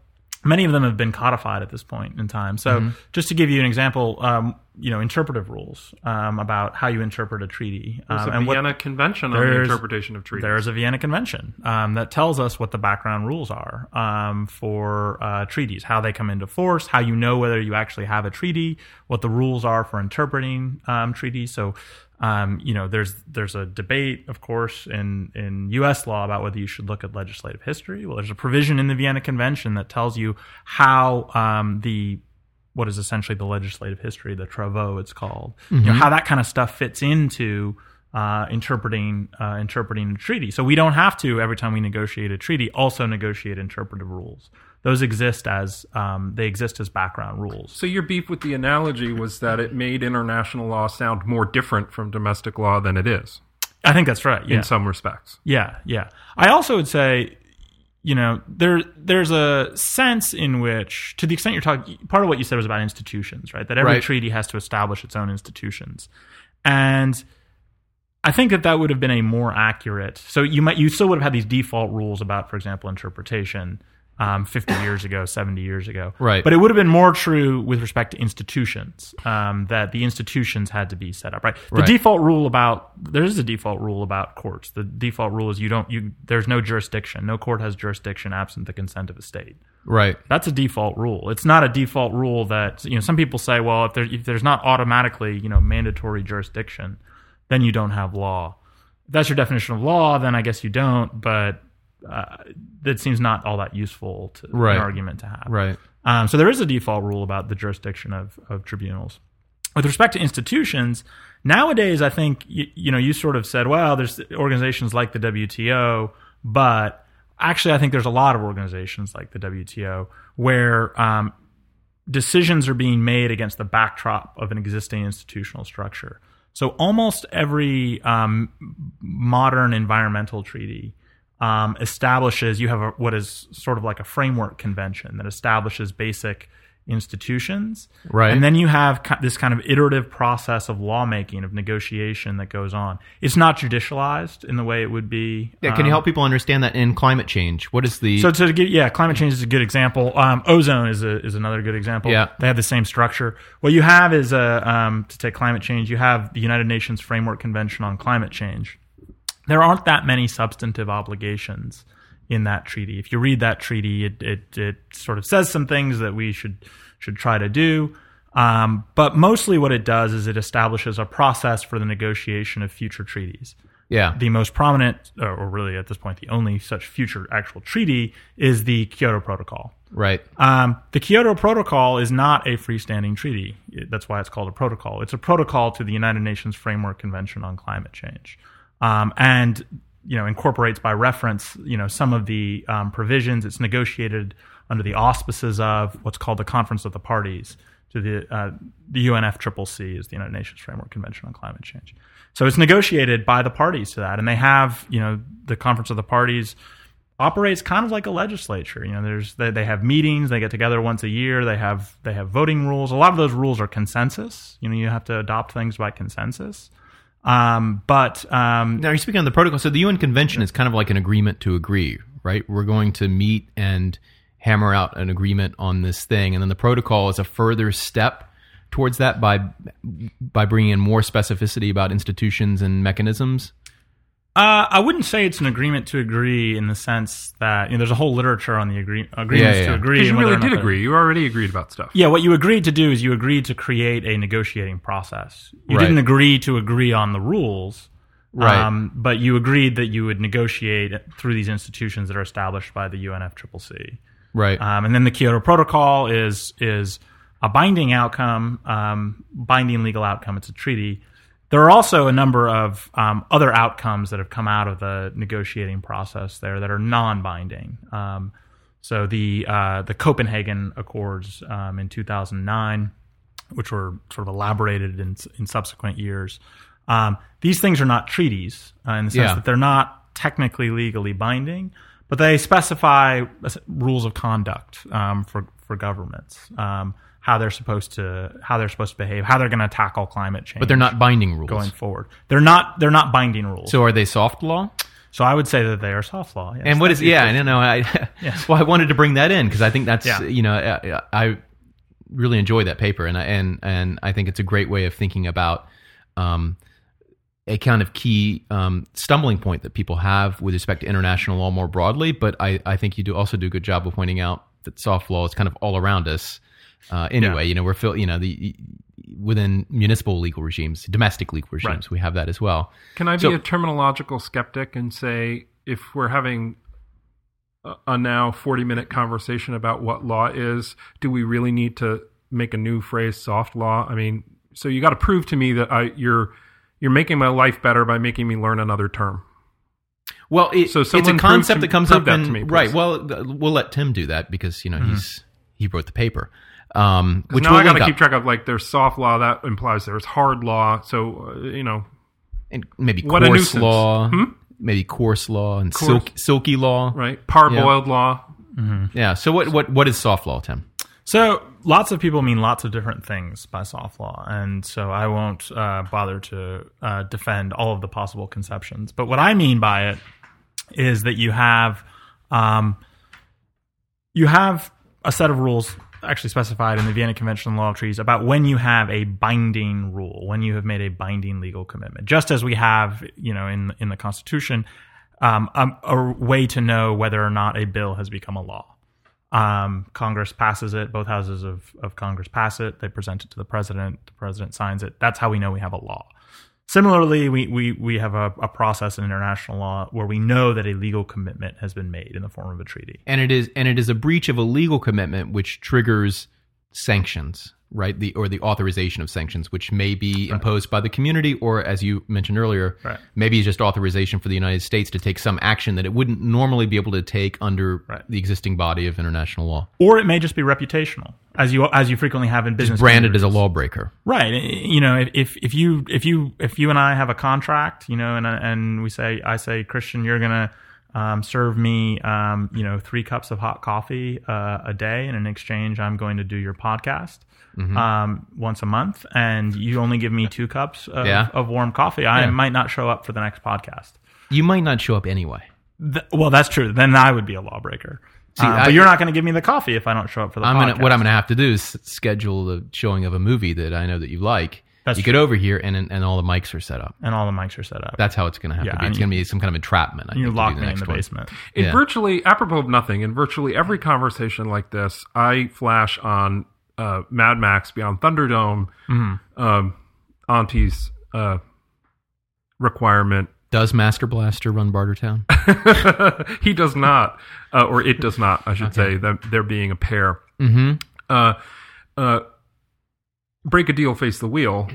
Many of them have been codified at this point in time. So, Mm-hmm. just to give you an example, um, you know, interpretive rules um, about how you interpret a treaty There's um, a and what Vienna Convention on the There's- interpretation of treaties. there's a Vienna Convention um, that tells us what the background rules are um, for uh, treaties, how they come into force, how you know whether you actually have a treaty, what the rules are for interpreting um, treaties. So, um, you know, there's there's a debate, of course, in in U.S. law about whether you should look at legislative history. Well, there's a provision in the Vienna Convention that tells you how um, the what is essentially the legislative history, the travaux, it's called. You know how that kind of stuff fits into uh, interpreting uh, interpreting a treaty. So we don't have to every time we negotiate a treaty also negotiate interpretive rules. Those exist as um, they exist as background rules. So your beef with the analogy was that it made international law sound more different from domestic law than it is I think that's right. Yeah. in some respects. Yeah, yeah. I also would say, you know, there there's a sense in which, to the extent you're talking, part of what you said was about institutions, right? That every Right. treaty has to establish its own institutions, and I think that that would have been a more accurate. So you might you still would have had these default rules about, for example, interpretation. Um, 50 years ago, 70 years ago. Right. But it would have been more true with respect to institutions, um, that the institutions had to be set up, right? The Right. default rule about there is a default rule about courts. The default rule is you don't you there's no jurisdiction. No court has jurisdiction absent the consent of a state. Right. That's a default rule. It's not a default rule that you know some people say, well, if there if there's not automatically you know mandatory jurisdiction, then you don't have law. If that's your definition of law, then I guess you don't. But uh, that seems not all that useful to Right. an argument to have. Right. Um, so there is a default rule about the jurisdiction of, of tribunals. With respect to institutions, nowadays I think you, you know you sort of said, well, there's organizations like the WTO, but actually I think there's a lot of organizations like the WTO where um, decisions are being made against the backdrop of an existing institutional structure. So almost every um, modern environmental treaty um, establishes you have a, what is sort of like a framework convention that establishes basic institutions, Right. And then you have this kind of iterative process of lawmaking, of negotiation that goes on. It's not judicialized in the way it would be. Yeah. Can you um, help people understand that in climate change? What is the so to get yeah, climate change is a good example. Um, ozone is a, is another good example. Yeah. they have the same structure. What you have is a um, to take climate change. You have the United Nations Framework Convention on Climate Change. There aren't that many substantive obligations in that treaty. If you read that treaty, it it, it sort of says some things that we should should try to do. Um, but mostly, what it does is it establishes a process for the negotiation of future treaties yeah? the most prominent, or really at this point, the only such future actual treaty is the Kyoto Protocol. right. Um, the Kyoto Protocol is not a freestanding treaty. That's why it's called a protocol. It's a protocol to the United Nations Framework Convention on Climate Change, um, and you know incorporates by reference you know some of the um, provisions. It's negotiated under the auspices of what's called the Conference of the Parties to the uh, the UNFCCC is the United Nations Framework Convention on Climate Change. So it's negotiated by the parties to that, and they have you know the Conference of the Parties operates kind of like a legislature. You know, there's they, they have meetings, they get together once a year, they have they have voting rules. A lot of those rules are consensus. You know, you have to adopt things by consensus. Um, but um, Now you're speaking on the protocol. So the UN Convention is kind of like an agreement to agree, right? We're going to meet and hammer out an agreement on this thing, and then the protocol is a further step towards that by by bringing in more specificity about institutions and mechanisms. Uh, I wouldn't say it's an agreement to agree in the sense that you know there's a whole literature on the agree- agreements Yeah, to agree. Because you really did agree. You already agreed about stuff. Yeah, what you agreed to do is you agreed to create a negotiating process. You Right. didn't agree to agree on the rules, Right. Um, but you agreed that you would negotiate through these institutions that are established by the UNFCCC. Right. Um, and then the Kyoto Protocol is is a binding outcome, um, binding legal outcome. It's a treaty. There are also a number of um, other outcomes that have come out of the negotiating process there that are non-binding. Um, so the uh, the Copenhagen Accords um, in 2009, which were sort of elaborated in, in subsequent years. Um, these things are not treaties uh, in the sense Yeah. that they're not technically legally binding, but they specify rules of conduct um, for for governments, um, how they're supposed to how they're supposed to behave, how they're going to tackle climate change. But they're not binding rules. going forward. They're not they're not binding rules. So, are they soft law? So I would say that they are soft law. yes. And what is yeah? I don't know. I well, I wanted to bring that in because I think that's Yeah. you know I, I really enjoy that paper and I, and and I think it's a great way of thinking about um, a kind of key um, stumbling point that people have with respect to international law more broadly. But I, I think you do also do a good job of pointing out that soft law is kind of all around us. Uh, anyway, you know we're fil- you know the within municipal legal regimes, domestic legal regimes, Right. we have that as well. Can I be So- a terminological skeptic and say if we're having a, a now 40 minute conversation about what law is, do we really need to make a new phrase soft law? I mean, so you got to prove to me that I you're you're making my life better by making me learn another term. Well, it, So it's a concept to- that comes up in to me, right. Well, we'll let Tim do that because you know he's he wrote the paper. Um, which now we'll I got to keep track of like there's soft law that implies there's hard law. So uh, you know, and maybe What coarse nuisance. law, Hmm? maybe coarse law and Coarse. silk, silky law. right? Parboiled law. Yeah. So what what what is soft law, Tim? So lots of people mean lots of different things by soft law, and so I won't uh, bother to uh, defend all of the possible conceptions. But what I mean by it is that you have um, you have a set of rules actually specified in the Vienna Convention on Law of Treaties about when you have a binding rule, when you have made a binding legal commitment, just as we have, you know, in in the Constitution, um, a, a way to know whether or not a bill has become a law. Um, Congress passes it. Both houses of, of Congress pass it. They present it to the president. The president signs it. That's how we know we have a law. Similarly, we, we, we have a, a process in international law where we know that a legal commitment has been made in the form of a treaty. And it is and it is a breach of a legal commitment which triggers sanctions, right? The or the authorization of sanctions, which may be imposed by the community, or as you mentioned earlier, Right. maybe just authorization for the United States to take some action that it wouldn't normally be able to take under Right. the existing body of international law. Or it may just be reputational, as you as you frequently have in business. Branded as a lawbreaker. Right. You know, if if you if you if you and I have a contract, you know, and and we say I say Christian, you're gonna um, serve me, um, you know, three cups of hot coffee uh, a day, and in exchange, I'm going to do your podcast Mm-hmm. um, once a month, and you only give me two cups of, Yeah. of warm coffee. I Yeah. might not show up for the next podcast. You might not show up anyway. Th- well, that's true. Then I would be a lawbreaker. See, Um, I- but you're not going to give me the coffee if I don't show up for the I'm podcast. gonna, what I'm going to have to do is schedule the showing of a movie that I know that you like. That's you get over here, and and all the mics are set up. and all the mics are set up. That's how it's going to have Yeah, to be. It's going to be some kind of entrapment. I you think, lock me in the one. basement. In Yeah. virtually, apropos of nothing, in virtually every conversation like this, I flash on uh, Mad Max Beyond Thunderdome, um, Aunty's uh, requirement. Does Master Blaster run Bartertown? *laughs* he does not, uh, or it does not, I should say, them, there being a pair. mm-hmm. Uh, uh, break a deal, face the wheel.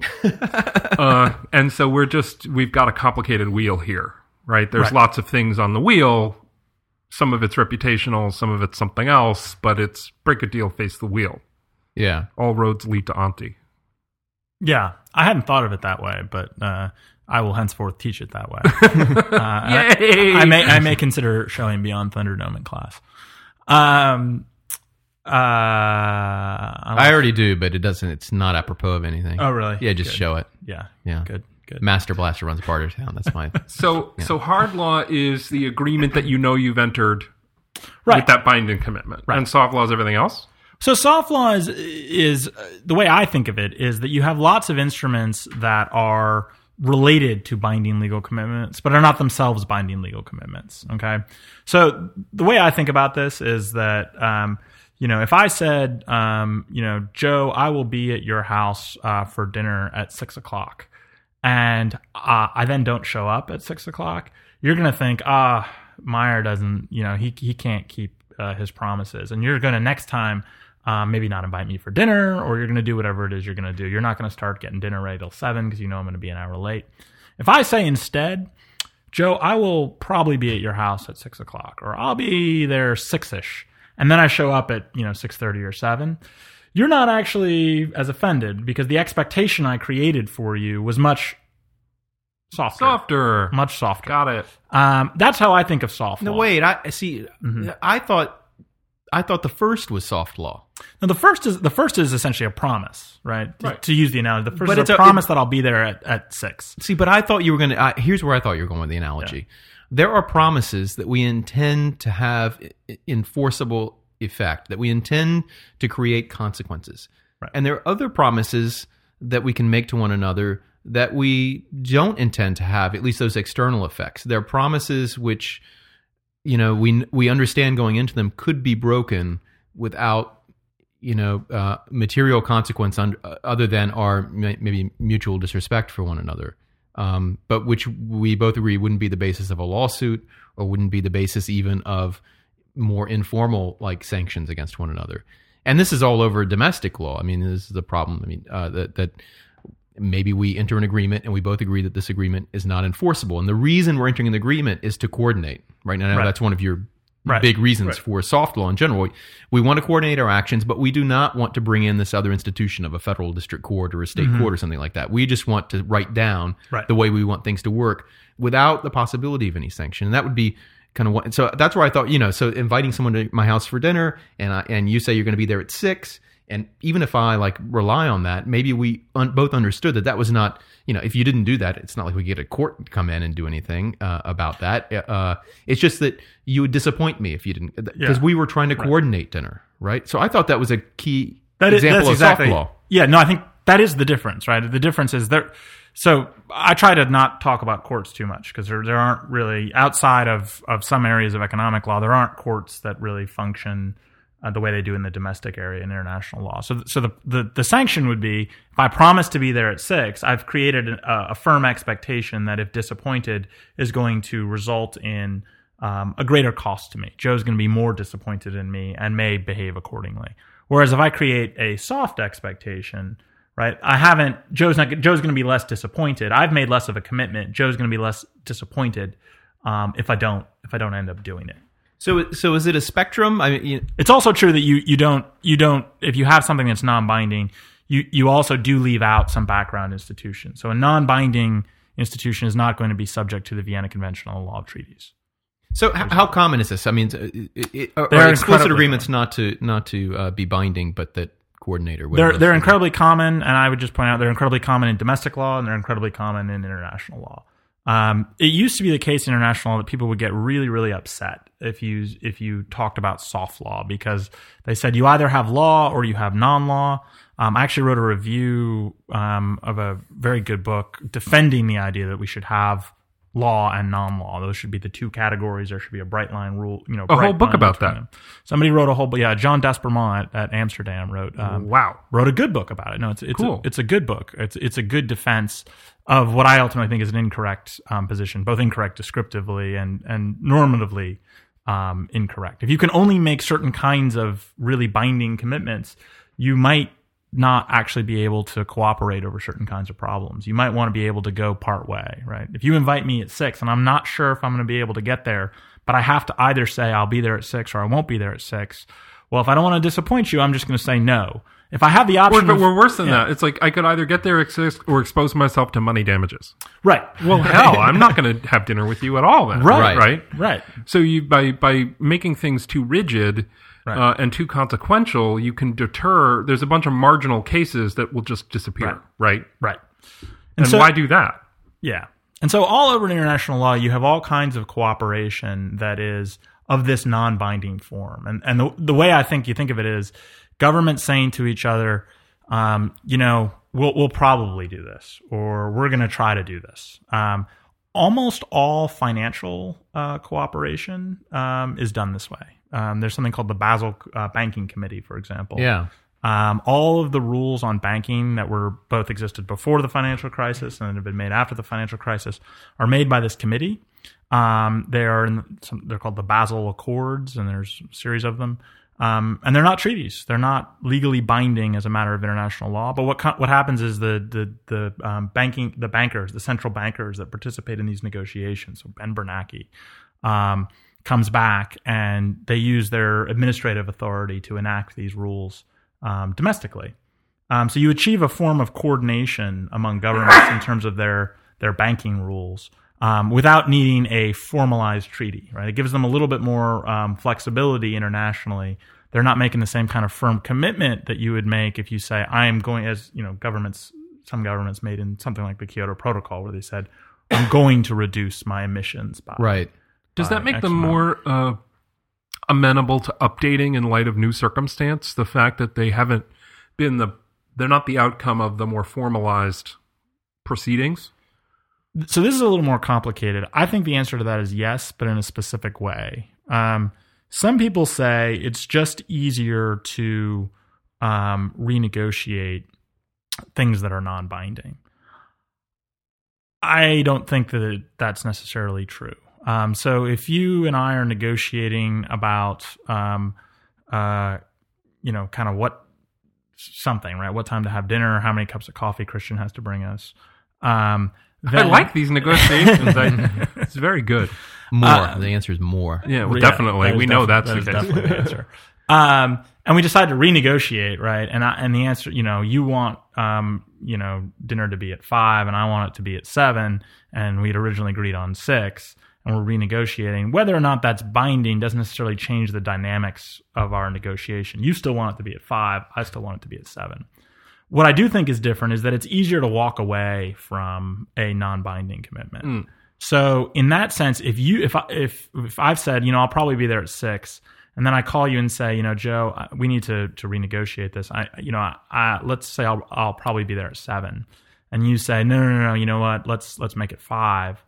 *laughs* uh, and so we're just, we've got a complicated wheel here, right? There's Right. lots of things on the wheel. Some of it's reputational, some of it's something else, but it's break a deal, face the wheel. Yeah. All roads lead to Aunty. Yeah, I hadn't thought of it that way, but uh, I will henceforth teach it that way. *laughs* uh, I- Yay! I, may I may consider showing Beyond Thunderdome in class. Um, uh, I already do, but it doesn't. It's not apropos of anything. oh really? Yeah, just Good. show it. Yeah, Yeah. good, good. Master Blaster runs Bartertown. That's my. *laughs* So, so hard law is the agreement that you know you've entered Right. with that binding commitment, right. and soft law is everything else. So soft law is is uh, the way I think of it is that you have lots of instruments that are related to binding legal commitments, but are not themselves binding legal commitments. Okay, so the way I think about this is that um, you know if I said um, you know Joe, I will be at your house uh, for dinner at six o'clock, and uh, I then don't show up at six o'clock, you're gonna think ah Meyer doesn't you know he he can't keep uh, his promises, and you're gonna next time um, maybe not invite me for dinner, or you're going to do whatever it is you're going to do. You're not going to start getting dinner ready till seven because you know I'm going to be an hour late. If I say instead, Joe, I will probably be at your house at six o'clock, or I'll be there six ish, and then I show up at you know six thirty or seven. You're not actually as offended because the expectation I created for you was much softer, Softer. much softer. Got it. Um, that's how I think of soft law. No, law. wait. I see. I thought. I thought the first was soft law. Now, the first is the first is essentially a promise, right? To, Right. to use the analogy, the first But is it's a a- promise that I'll be there at, at six. See, but I thought you were going to. Uh, here's where I thought you were going with the analogy. There are promises that we intend to have enforceable effect, that we intend to create consequences. Right. And there are other promises that we can make to one another that we don't intend to have, at least those external effects. There are promises which, you know, we we understand going into them could be broken without you know, uh, material consequence un- uh, other than our may- maybe mutual disrespect for one another, um, but which we both agree wouldn't be the basis of a lawsuit or wouldn't be the basis even of more informal like sanctions against one another. And this is all over domestic law. I mean, this is the problem. I mean, uh, that that maybe we enter an agreement and we both agree that this agreement is not enforceable. And the reason we're entering an agreement is to coordinate, right? And I know Right. that's one of your Right. big reasons Right. for soft law in general. We, we want to coordinate our actions, but we do not want to bring in this other institution of a federal district court or a state court or something like that. We just want to write down Mm-hmm. The way we want things to work without the possibility of any sanction. And that would be kind of what. So that's where I thought, you know, so inviting someone to my house for dinner, and I, and you say you're going to be there at six. And even if I like rely on that, maybe we un- both understood that that was not, you know, if you didn't do that, it's not like we get a court to come in and do anything uh, about that. Uh, it's just that you would disappoint me if you didn't, because Yeah. we were trying to coordinate dinner, right? So I thought that was a key That is example that's of exactly, soft law. Yeah, no, I think that is the difference, right? The difference is there. So I try to not talk about courts too much because there there aren't really outside of of some areas of economic law there aren't courts that really function uh, the way they do in the domestic area in international law. So so the, the the sanction would be if I promise to be there at six, I've created a, a firm expectation that if disappointed is going to result in um, a greater cost to me. Joe's going to be more disappointed in me and may behave accordingly. Whereas if I create a soft expectation, right? I haven't. Joe's not. Joe's going to be less disappointed. I've made less of a commitment. Joe's going to be less disappointed um, if I don't. If I don't end up doing it. So, so is it a spectrum? I mean, you, It's also true that you you don't you don't if you have something that's non-binding, you you also do leave out some background institution. So a non-binding institution is not going to be subject to the Vienna Convention on the Law of Treaties. So h- how common is this? I mean, it, it, are, They're explicit agreements not to not to uh, be binding, but that coordinate or They're they're incredibly common, and I would just point out they're incredibly common in domestic law and they're incredibly common in international law. Um, it used to be the case in international law that people would get really really upset if you if you talked about soft law because they said you either have law or you have non law. Um, I actually wrote a review um, of a very good book defending the idea that we should have law and non-law. Those should be the two categories. There should be a bright line rule. You know, A whole book about that. them. Somebody wrote a whole, book. yeah, John d'Aspremont at, at Amsterdam wrote. Um, Wow. wrote a good book about it. No, it's it's Cool. a, it's a good book. It's it's a good defense of what I ultimately think is an incorrect um, position, both incorrect descriptively and and normatively um, incorrect. If you can only make certain kinds of really binding commitments, you might not actually be able to cooperate over certain kinds of problems. You might want to be able to go part way, right? If you invite me at six and I'm not sure if I'm going to be able to get there, but I have to either say I'll be there at six or I won't be there at six. Well, if I don't want to disappoint you, I'm just going to say no. If I have the option, but of- we're worse than Yeah. that. It's like I could either get there or expose myself to money damages. right? Well, *laughs* hell, I'm not going to have dinner with you at all then. Right. Right. Right. So you by by making things too rigid Right. uh, and too consequential, you can deter. There's a bunch of marginal cases that will just disappear. Right. Right. And, so- why do that? Yeah. And so all over in international law, you have all kinds of cooperation that is of this non-binding form. And and the the way I think you think of it is governments saying to each other, um, you know, we'll we'll probably do this, or we're going to try to do this. Um, almost all financial uh, cooperation um, is done this way. Um, there's something called the Basel uh, Banking Committee, for example. yeah. Um, all of the rules on banking that were both existed before the financial crisis and have been made after the financial crisis are made by this committee. Um, they are in some, they're called the Basel Accords, and there's a series of them. Um, and they're not treaties; they're not legally binding as a matter of international law. But what what happens is the the the um, banking the bankers, the central bankers that participate in these negotiations, so Ben Bernanke, um, comes back and they use their administrative authority to enact these rules um, domestically. Um, so you achieve a form of coordination among governments in terms of their their banking rules um, without needing a formalized treaty. Right, it gives them a little bit more um, flexibility internationally. They're not making the same kind of firm commitment that you would make if you say, "I am going," as you know, governments. Some governments made in something like the Kyoto Protocol, where they said, "I'm going to reduce my emissions by." Right. Does that make X them more uh, amenable to updating in light of new circumstance? The fact that they haven't been the they're not the outcome of the more formalized proceedings. So this is a little more complicated. I think the answer to that is yes, but in a specific way. Um, some people say it's just easier to um, renegotiate things that are non-binding. I don't think that that's necessarily true. Um, so if you and I are negotiating about, um, uh, you know, kind of what something, right? What time to have dinner? How many cups of coffee Christian has to bring us? Um, I like these negotiations. I, *laughs* it's very good. More. Uh, the answer is more. Yeah, well, Yeah, definitely. that is We know defi- that's that the is definitely the answer. Um, and we decided to renegotiate, right? And I, and the answer, you know, you want um, you know, dinner to be at five, and I want it to be at seven, and we'd originally agreed on six, and we're renegotiating. Whether or not that's binding doesn't necessarily change the dynamics of our negotiation. You still want it to be at five. I still want it to be at seven. What I do think is different is that it's easier to walk away from a non-binding commitment. Mm. So in that sense, if you if I, if if I've said, you know, I'll probably be there at six, and then I call you and say, you know, Joe, we need to to renegotiate this. I, you know, I, I let's say I'll I'll probably be there at seven, and you say, no, no, no, no, you know what? Let's let's make it five.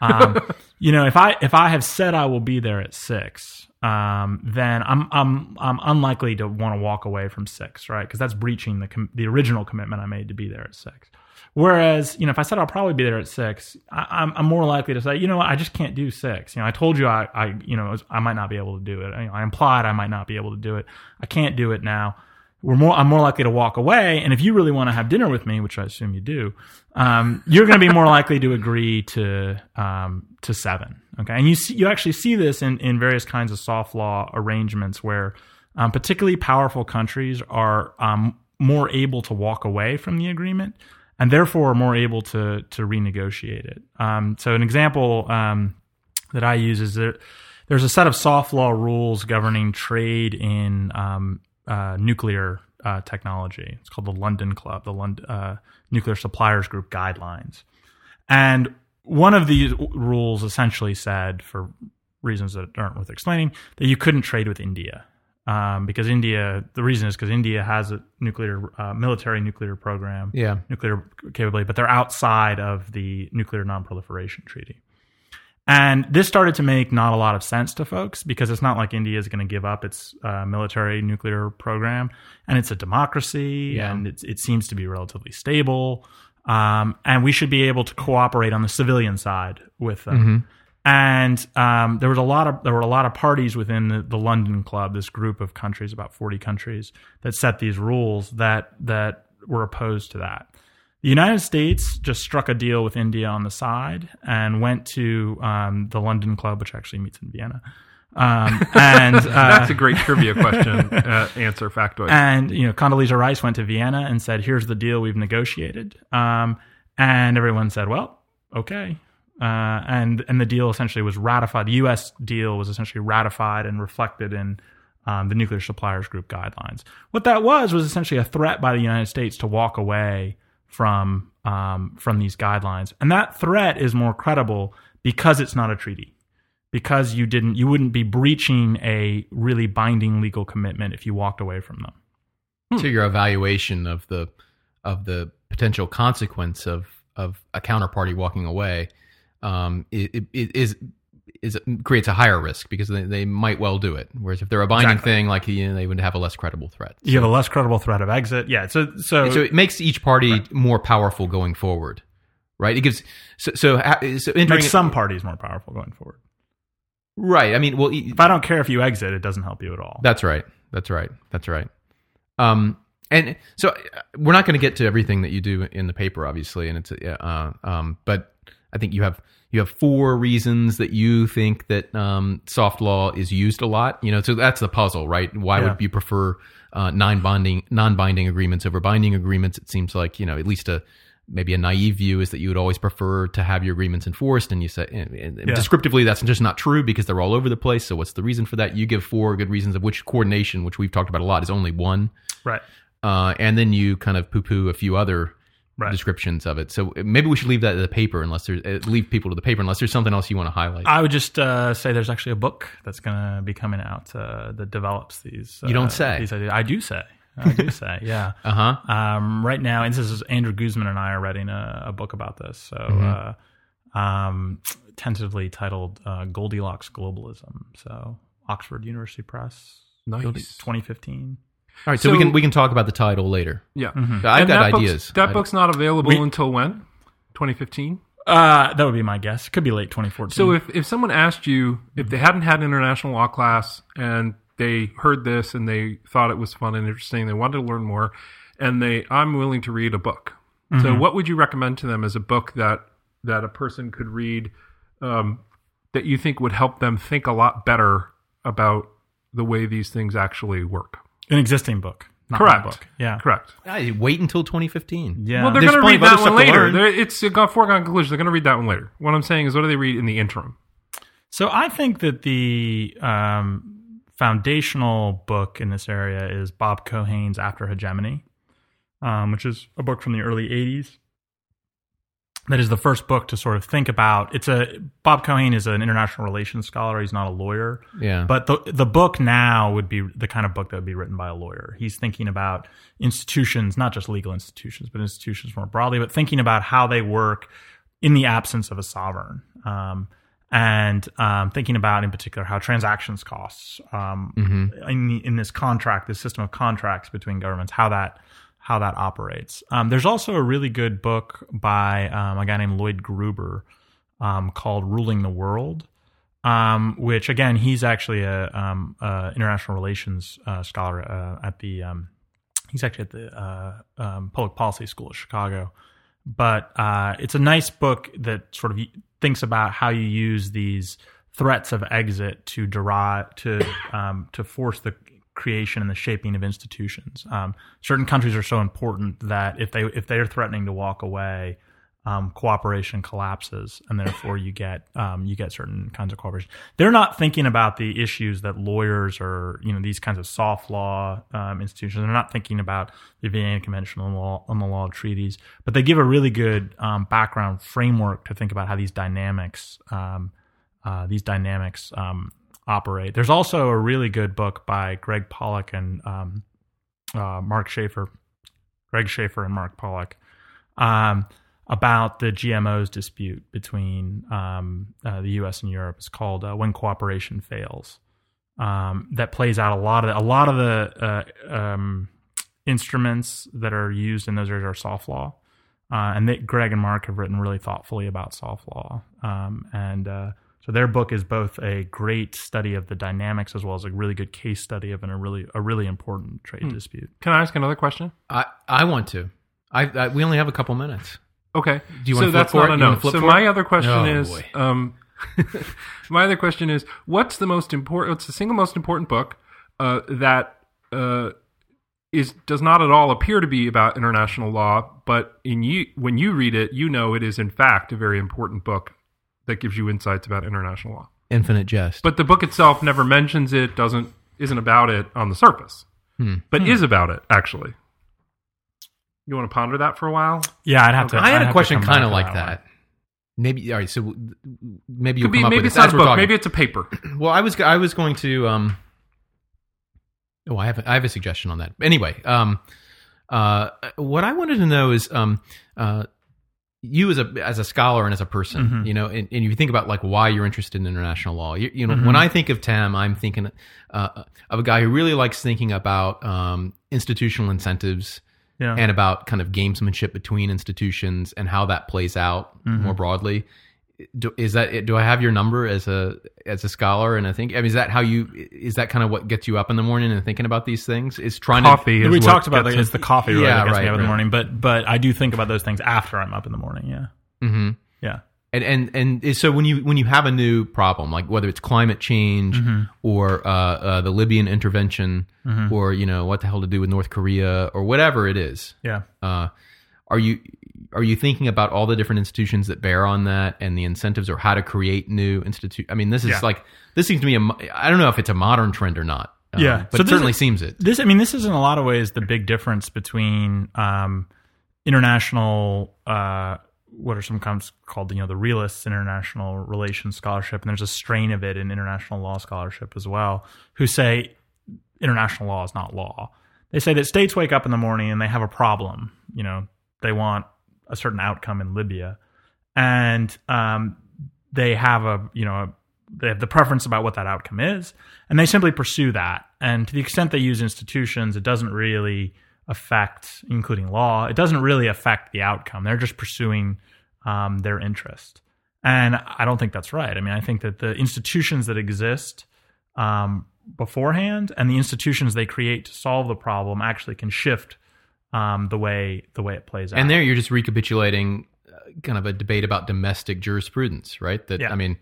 Um, *laughs* you know, if I if I have said I will be there at six, um, then I'm I'm I'm unlikely to want to walk away from six, right? Because that's breaching the com- the original commitment I made to be there at six. Whereas, you know, if I said I'll probably be there at six, I, I'm, I'm more likely to say, you know, what, I just can't do six. You know, I told you I, I you know, I might not be able to do it. Know, I implied I might not be able to do it. I can't do it now. We're more, I'm more likely to walk away. And if you really want to have dinner with me, which I assume you do, um, you're going to be more *laughs* likely to agree to, um, to seven. Okay. And you see, you actually see this in, in various kinds of soft law arrangements where, um, particularly powerful countries are, um, more able to walk away from the agreement and therefore are more able to to renegotiate it. Um, so an example um, that I use is that there's a set of soft law rules governing trade in um, uh, nuclear uh, technology. It's called the London Club, the London uh, Nuclear Suppliers Group guidelines, and one of these rules essentially said, for reasons that aren't worth explaining, that you couldn't trade with India. Um, because India, the reason is because India has a nuclear, uh, military nuclear program, Yeah. nuclear capability, but they're outside of the Nuclear Nonproliferation Treaty. And this started to make not a lot of sense to folks because it's not like India is going to give up its uh, military nuclear program, and it's a democracy, Yeah. and it's, it seems to be relatively stable. Um, and we should be able to cooperate on the civilian side with them. And um, there was a lot of there were a lot of parties within the, the London Club, this group of countries, about forty countries, that set these rules that that were opposed to that. The United States just struck a deal with India on the side and went to um, the London Club, which actually meets in Vienna. Um, *laughs* and uh, That's a great trivia question. Uh, answer factoid. and you know, Condoleezza Rice went to Vienna and said, "Here's the deal we've negotiated." Um, and everyone said, "Well, okay." Uh, and and the deal essentially was ratified. The U.S. deal was essentially ratified and reflected in um, the Nuclear Suppliers Group guidelines. What that was was essentially a threat by the United States to walk away from um, from these guidelines, and that threat is more credible because it's not a treaty because you didn't you wouldn't be breaching a really binding legal commitment if you walked away from them. So your evaluation of the of the potential consequence of of a counterparty walking away um, it, it is is creates a higher risk because they, they might well do it. Whereas if they're a binding Exactly. thing, like you know, they would have a less credible threat. You have a less credible threat of exit. Yeah. So so, so it makes each party more powerful going forward, right? It gives so so, so makes some parties more powerful going forward. right. I mean, well, If I don't care if you exit, it doesn't help you at all. That's right. That's right. That's right. Um, and so uh, we're not going to get to everything that you do in the paper, obviously, and it's uh, um, but I think you have you have four reasons that you think that um, soft law is used a lot. You know, so that's the puzzle, right? Why Yeah. would you prefer uh, non binding non binding agreements over binding agreements? It seems like you know at least a maybe a naive view is that you would always prefer to have your agreements enforced, and you say and, and descriptively that's just not true because they're all over the place. So what's the reason for that? You give four good reasons of which coordination, which we've talked about a lot, is only one, Right. uh, and then you kind of poo poo a few other Right. descriptions of it. So maybe we should leave that to the paper unless there's uh, leave people to the paper unless there's something else you want to highlight. I would just uh, say there's actually a book that's going to be coming out uh, that develops these. Uh, You don't say. These ideas. I do say. I do say. *laughs* Yeah. Uh huh. Um, right now, and this is Andrew Guzman and I are writing a, a book about this. So, Mm-hmm. uh, um, tentatively titled uh, Goldilocks Globalism. So, Oxford University Press, Nice. 2015. All right, so, So- we can we can talk about the title later. Yeah. I've And got that ideas. Book's, that book's not available We- until when? 2015. Uh, that would be my guess. Could be late 2014. So if, if someone asked you if they hadn't had an international law class and they heard this and they thought it was fun and interesting, they wanted to learn more, and they I'm willing to read a book. So what would you recommend to them as a book that that a person could read um, that you think would help them think a lot better about the way these things actually work? An existing book. Not Correct. book. Yeah. Correct. I wait until 2015. Yeah. Well, they're going to read that one later. They're, it's a foregone conclusion. They're going to read that one later. What I'm saying is, what do they read in the interim? So I think that the um, foundational book in this area is Bob Keohane's After Hegemony, um, which is a book from the early '80s. That is the first book to sort of think about. It's a Bob Keohane is an international relations scholar. He's not a lawyer, Yeah. but the the book now would be the kind of book that would be written by a lawyer. He's thinking about institutions, not just legal institutions, but institutions more broadly, but thinking about how they work in the absence of a sovereign. Um, and um, thinking about, in particular, how transactions costs um, in, the, in this contract, this system of contracts between governments, how that how that operates. Um, there's also a really good book by um, a guy named Lloyd Gruber um, called "Ruling the World," um, which again he's actually a, um, a international relations uh, scholar uh, at the um, he's actually at the uh, public policy school of Chicago. But uh, it's a nice book that sort of thinks about how you use these threats of exit to derive to to force the creation and the shaping of institutions. Um, certain countries are so important that if they if they're threatening to walk away, um, cooperation collapses, and therefore you get um, you get certain kinds of cooperation. They're not thinking about the issues that lawyers or you know these kinds of soft law um, institutions. They're not thinking about the Vienna Convention on the law on the law of treaties, but they give a really good um, background framework to think about how these dynamics um, uh, these dynamics um, operate. There's also a really good book by Greg Pollack and um, uh, Mark Shaffer, Greg Shaffer and Mark Pollack, um, about the GMOs dispute between um, uh, the U.S. and Europe. It's called uh, "When Cooperation Fails." Um, that plays out a lot of the, a lot of the uh, um, instruments that are used in those areas are soft law, uh, and Greg and Mark have written really thoughtfully about soft law, um, and uh, so their book is both a great study of the dynamics as well as a really good case study of an, a really a really important trade dispute. Can I ask another question? I, I want to. I, I we only have a couple minutes. Okay. Do you so wanna flip that's not it? a no. So for my it? other question Oh, is, boy. *laughs* um, my other question is, what's the most important? What's the single most important book uh, that uh, is does not at all appear to be about international law, but in you when you read it, you know it is in fact a very important book that gives you insights about international law. Infinite jest. But the book itself never mentions it, doesn't isn't about it on the surface, Hmm. but is about it actually. You want to ponder that for a while? Yeah, I'd have to. I had I'd a question kind of to like one. that. Maybe all right. So maybe you'll Could be, come up maybe with it's not a book. talking. Maybe it's a paper. *clears throat* Well, I was I was going to um. Oh, I have a, I have a suggestion on that. Anyway, um, uh, what I wanted to know is um, uh, you as a as a scholar and as a person, Mhm. you know, and, and you think about like why you're interested in international law. You, you know, Mhm. when I think of Tam, I'm thinking uh, of a guy who really likes thinking about um, institutional incentives Yeah. and about kind of gamesmanship between institutions and how that plays out Mhm. more broadly. Do, is that do I have your number as a as a scholar? And I think I mean, is that how you is that kind of what gets you up in the morning and thinking about these things? Is trying Coffee. to is we what talked about gets like, it's the coffee really Yeah, that gets right, me up in the morning, but but I do think about those things after I'm up in the morning. Yeah, hmm yeah, and and and so when you when you have a new problem like whether it's climate change Mm-hmm. or uh, uh, the Libyan intervention Mhm. or you know what the hell to do with North Korea or whatever it is, yeah. uh, are you are you thinking about all the different institutions that bear on that and the incentives or how to create new institute? I mean, this is Yeah. like this seems to me. A, I don't know if it's a modern trend or not. um, Yeah. but So it certainly is- seems it. This, I mean, this is in a lot of ways the big difference between um, international. Uh, what are sometimes called, you know, the realists international relations scholarship, and there's a strain of it in international law scholarship as well, who say international law is not law. They say that states wake up in the morning and they have a problem. You know, they want a certain outcome in Libya, and um, they have a you know a, they have the preference about what that outcome is, and they simply pursue that. And to the extent they use institutions, it doesn't really affect, including law, it doesn't really affect the outcome. They're just pursuing um, their interest, and I don't think that's right. I mean, I think that the institutions that exist um, beforehand and the institutions they create to solve the problem actually can shift um, the way the way it plays out. And there, you're just recapitulating uh, kind of a debate about domestic jurisprudence, right? That Yeah. I mean,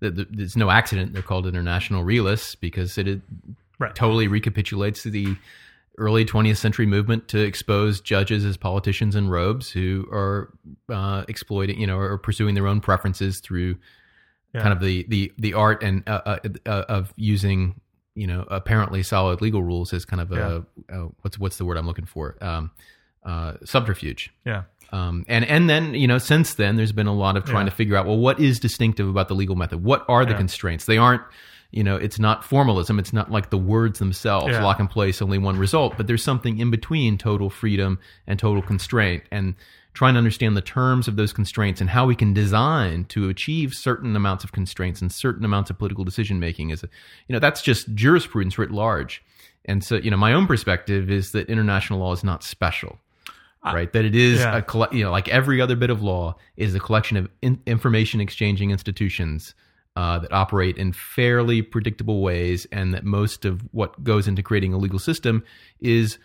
th th it's no accident they're called international realists because it, it Right. totally recapitulates the early 20th century movement to expose judges as politicians in robes who are uh, exploiting, you know, or pursuing their own preferences through Yeah. kind of the the the art and uh, uh, uh, of using you know apparently solid legal rules as kind of a, uh what's what's the word I'm looking for um, uh, subterfuge. yeah. Um, and and then you know since then there's been a lot of trying Yeah. to figure out well what is distinctive about the legal method what are the Yeah. constraints they aren't you know it's not formalism it's not like the words themselves Yeah. lock in place only one result but there's something in between total freedom and total constraint and trying to understand the terms of those constraints and how we can design to achieve certain amounts of constraints and certain amounts of political decision making is you know that's just jurisprudence writ large and so you know my own perspective is that international law is not special right? That it is yeah. a you know like every other bit of law is a collection of in- information exchanging institutions uh, that operate in fairly predictable ways, and that most of what goes into creating a legal system is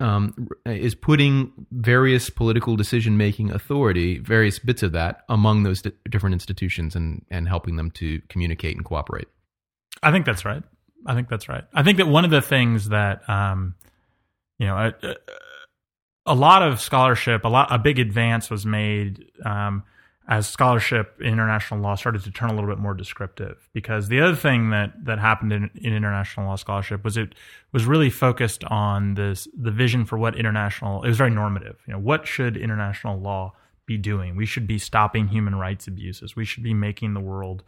um, is putting various political decision making authority, various bits of that, among those di- different institutions, and and helping them to communicate and cooperate. I think that's right. I think that's right. I think that one of the things that um, you know, a, a lot of scholarship, a lot, a big advance was made um, as scholarship in international law started to turn a little bit more descriptive. Because the other thing that that happened in, in international law scholarship was it was really focused on this the vision for what international. It was very normative. You know, what should international law be doing? We should be stopping human rights abuses. We should be making the world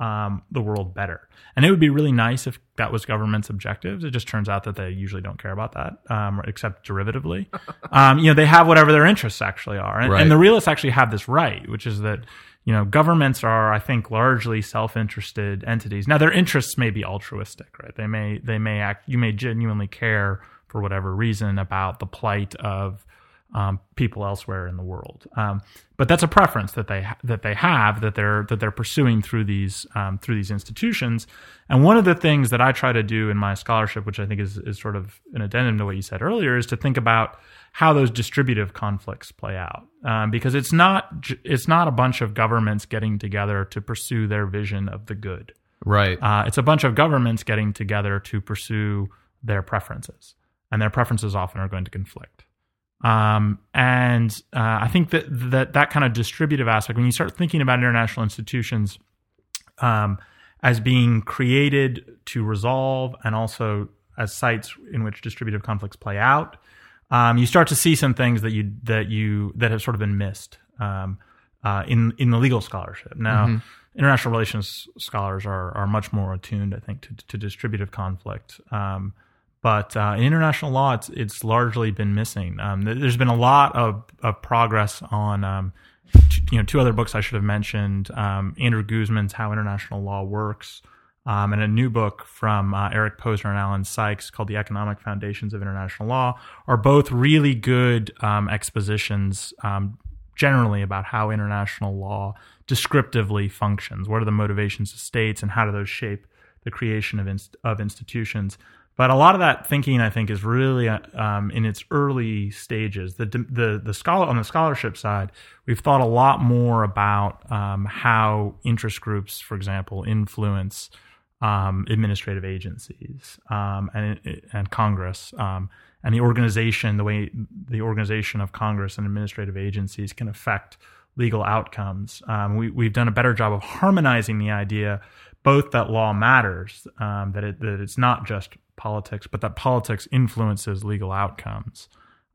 um, the world better. And it would be really nice if that was government's objectives. It just turns out that they usually don't care about that, um, except derivatively. *laughs* um, you know, they have whatever their interests actually are. And, Right. and the realists actually have this right, which is that, you know, governments are, I think, largely self-interested entities. Now, their interests may be altruistic, right? They may, they may act, you may genuinely care for whatever reason about the plight of um, people elsewhere in the world. Um, but that's a preference that they that they have that they're that they're pursuing through these um, through these institutions. And one of the things that I try to do in my scholarship, which I think is is sort of an addendum to what you said earlier, is to think about how those distributive conflicts play out, um, because it's not it's not a bunch of governments getting together to pursue their vision of the good. Right. Uh, it's a bunch of governments getting together to pursue their preferences, and their preferences often are going to conflict. Um, and uh, I think that that that kind of distributive aspect, when you start thinking about international institutions um, as being created to resolve, and also as sites in which distributive conflicts play out, um, you start to see some things that you that you that have sort of been missed um, uh, in in the legal scholarship. Now, international relations scholars are are much more attuned, I think, to, to distributive conflict. But uh, in international law, it's it's largely been missing. Um, there's been a lot of, of progress on, um, t- you know, two other books I should have mentioned: um, Andrew Guzman's "How International Law Works," um, and a new book from uh, Eric Posner and Alan Sykes called "The Economic Foundations of International Law." Are both really good um, expositions, um, generally about how international law descriptively functions. What are the motivations of states, and how do those shape the creation of inst- of institutions? But a lot of that thinking, I think, is really uh, um, in its early stages. The the the scholar on the scholarship side, we've thought a lot more about um, how interest groups, for example, influence um, administrative agencies um, and and Congress um, and the organization, the way the organization of Congress and administrative agencies can affect legal outcomes. Um, we, we've done a better job of harmonizing the idea, both that law matters, um, that it, that it's not just politics, but that politics influences legal outcomes,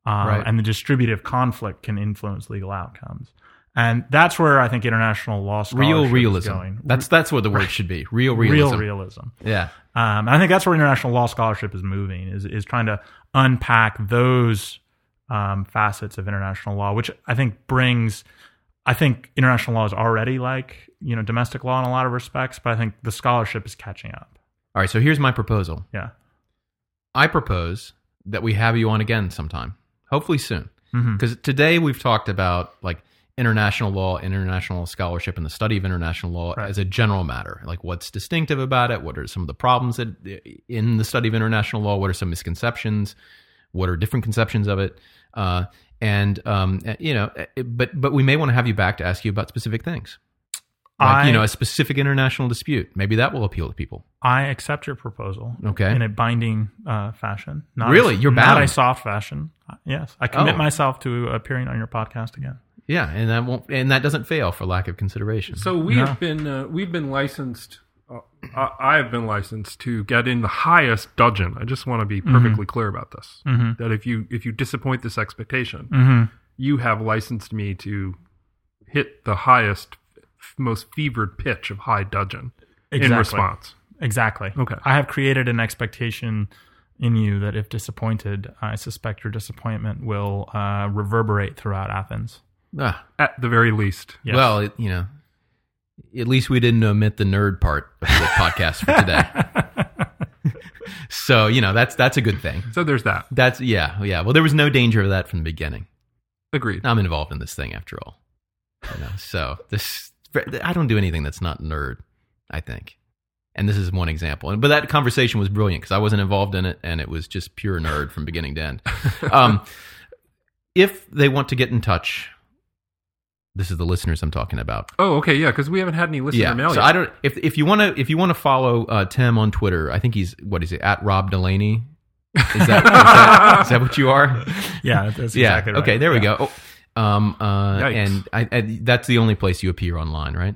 um, Right. and the distributive conflict can influence legal outcomes. And that's where I think international law Real scholarship is realism. going. That's that's what the word should be. Real realism. real realism. Yeah. Um, and I think that's where international law scholarship is moving is is trying to unpack those um, facets of international law, which I think brings. I think international law is already like you know domestic law in a lot of respects, but I think the scholarship is catching up. All right. So here's my proposal. Yeah. I propose that we have you on again sometime, hopefully soon. Because today we've talked about like international law, international scholarship, and the study of international law Right. as a general matter. Like what's distinctive about it? What are some of the problems that in the study of international law? What are some misconceptions? What are different conceptions of it? Uh, and um, you know, but but we may want to have you back to ask you about specific things. Like, I, you know, a specific international dispute. Maybe that will appeal to people. I accept your proposal. Okay. In a binding uh, fashion. Not Really? A, You're not bound? a soft fashion. Uh, Yes, I commit Oh. myself to appearing on your podcast again. Yeah, and that won't, and that doesn't fail for lack of consideration. So we No. have been uh, we've been licensed. Uh, I I have been licensed to get in the highest dudgeon. I just want to be perfectly clear about this. That if you if you disappoint this expectation, Mm-hmm. you have licensed me to hit the highest, f- most fevered pitch of high dudgeon in response. Exactly. Okay. I have created an expectation in you that if disappointed, I suspect your disappointment will uh, reverberate throughout Athens. Ah, At the very least, Yes. Well, it, you know, at least we didn't omit the nerd part of the *laughs* podcast for today. so you know that's that's a good thing. so there's that. That's yeah, yeah. Well, there was no danger of that from the beginning. Agreed. I'm involved in this thing after all. You know, so this I don't do anything that's not nerd. I think, and this is one example. But that conversation was brilliant because I wasn't involved in it, and it was just pure nerd from beginning to end. *laughs* Um, if they want to get in touch, this is the listeners I'm talking about. Oh, okay, yeah, because we haven't had any listener Yeah, mail so yet. I don't. If if you want to if you want to follow uh, Tim on Twitter, I think he's what is it at Rob Delaney. Is that, is that is that what you are? *laughs* yeah, that's yeah. exactly right. Okay, there we Yeah. go. Oh, um, uh, Yikes. and I, I, that's the only place you appear online, right?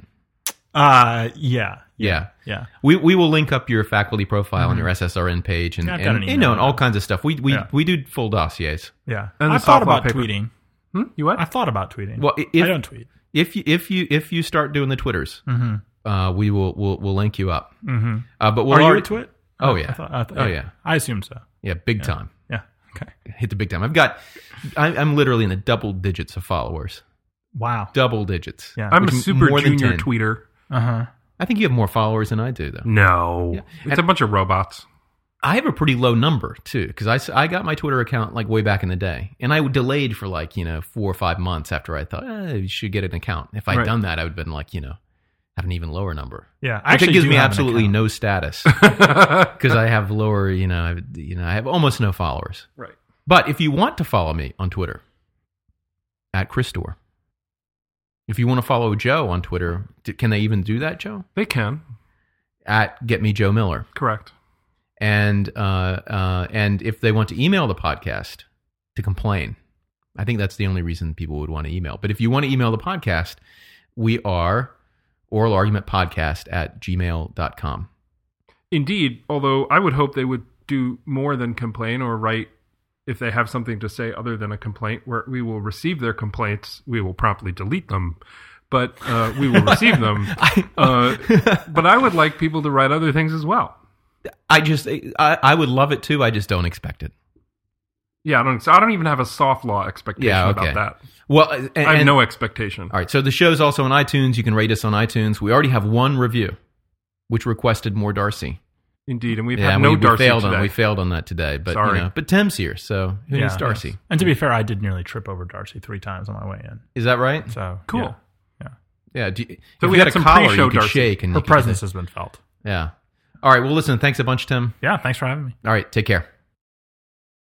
Uh, yeah, Yeah. yeah. We we will link up your faculty profile on your SSRN page and, Mm-hmm. Yeah, and an you know and all kinds of stuff. We we Yeah. we do full dossiers. Yeah, And I've thought about paper. tweeting. Hmm? You what? I thought about tweeting. Well, i- I if don't tweet. if you if you if you start doing the twitters, Mm-hmm. uh, we will we'll, we'll link you up. Mm-hmm. Uh, but we'll Are you already, a twit? Oh I yeah, thought, I thought- oh yeah, I assume so. yeah, big time. Yeah. Okay. Hit the big time. I've got, I, I'm literally in the double digits of followers. Wow. Double digits. Yeah. I'm a super junior tweeter. Uh huh. I think you have more followers than I do, though. No, Yeah. it's a bunch of robots. I have a pretty low number too, because I, I got my Twitter account like way back in the day, and I delayed for like you know four or five months after I thought eh, you should get an account. If I'd Right. done that, I would have been like you know have an even lower number. Yeah. Which Actually, it gives do me have an absolutely account. no status *laughs* because I have lower you know I, have- you know I have almost no followers. right. But if you want to follow me on Twitter, at Chris Store. If you want to follow Joe on Twitter, d- can they even do that, Joe? They can. At Get Me Joe Miller. Correct. And uh, uh, and if they want to email the podcast to complain, I think that's the only reason people would want to email. But if you want to email the podcast, we are oral argument podcast at gmail.com. Indeed, although I would hope they would do more than complain or write if they have something to say other than a complaint, where we will receive their complaints, we will promptly delete them, but uh, we will receive them. *laughs* Uh, but I would like people to write other things as well. I just I, I would love it too. I just don't expect it. Yeah, I don't. So I don't even have a soft law expectation Yeah, okay. about that. Well, and, I have and- no expectation. All right, so the show's also on iTunes. You can rate us on iTunes. We already have one review, which requested more Darcy. Indeed, and we've Yeah, had no we, we Darcy failed today. on we failed on that today. But Sorry. you know, but Tim's here, so who needs Darcy? yes. And to be fair, I did nearly trip over Darcy three times on my way in. Is that right? So Cool. Yeah. yeah. Yeah. Do you, So if we you had had a some collar, pre-show you could Darcy. shake and Her presence has been felt. Yeah. All right. Well, listen. Thanks a bunch, Tim. Yeah. Thanks for having me. All right. Take care.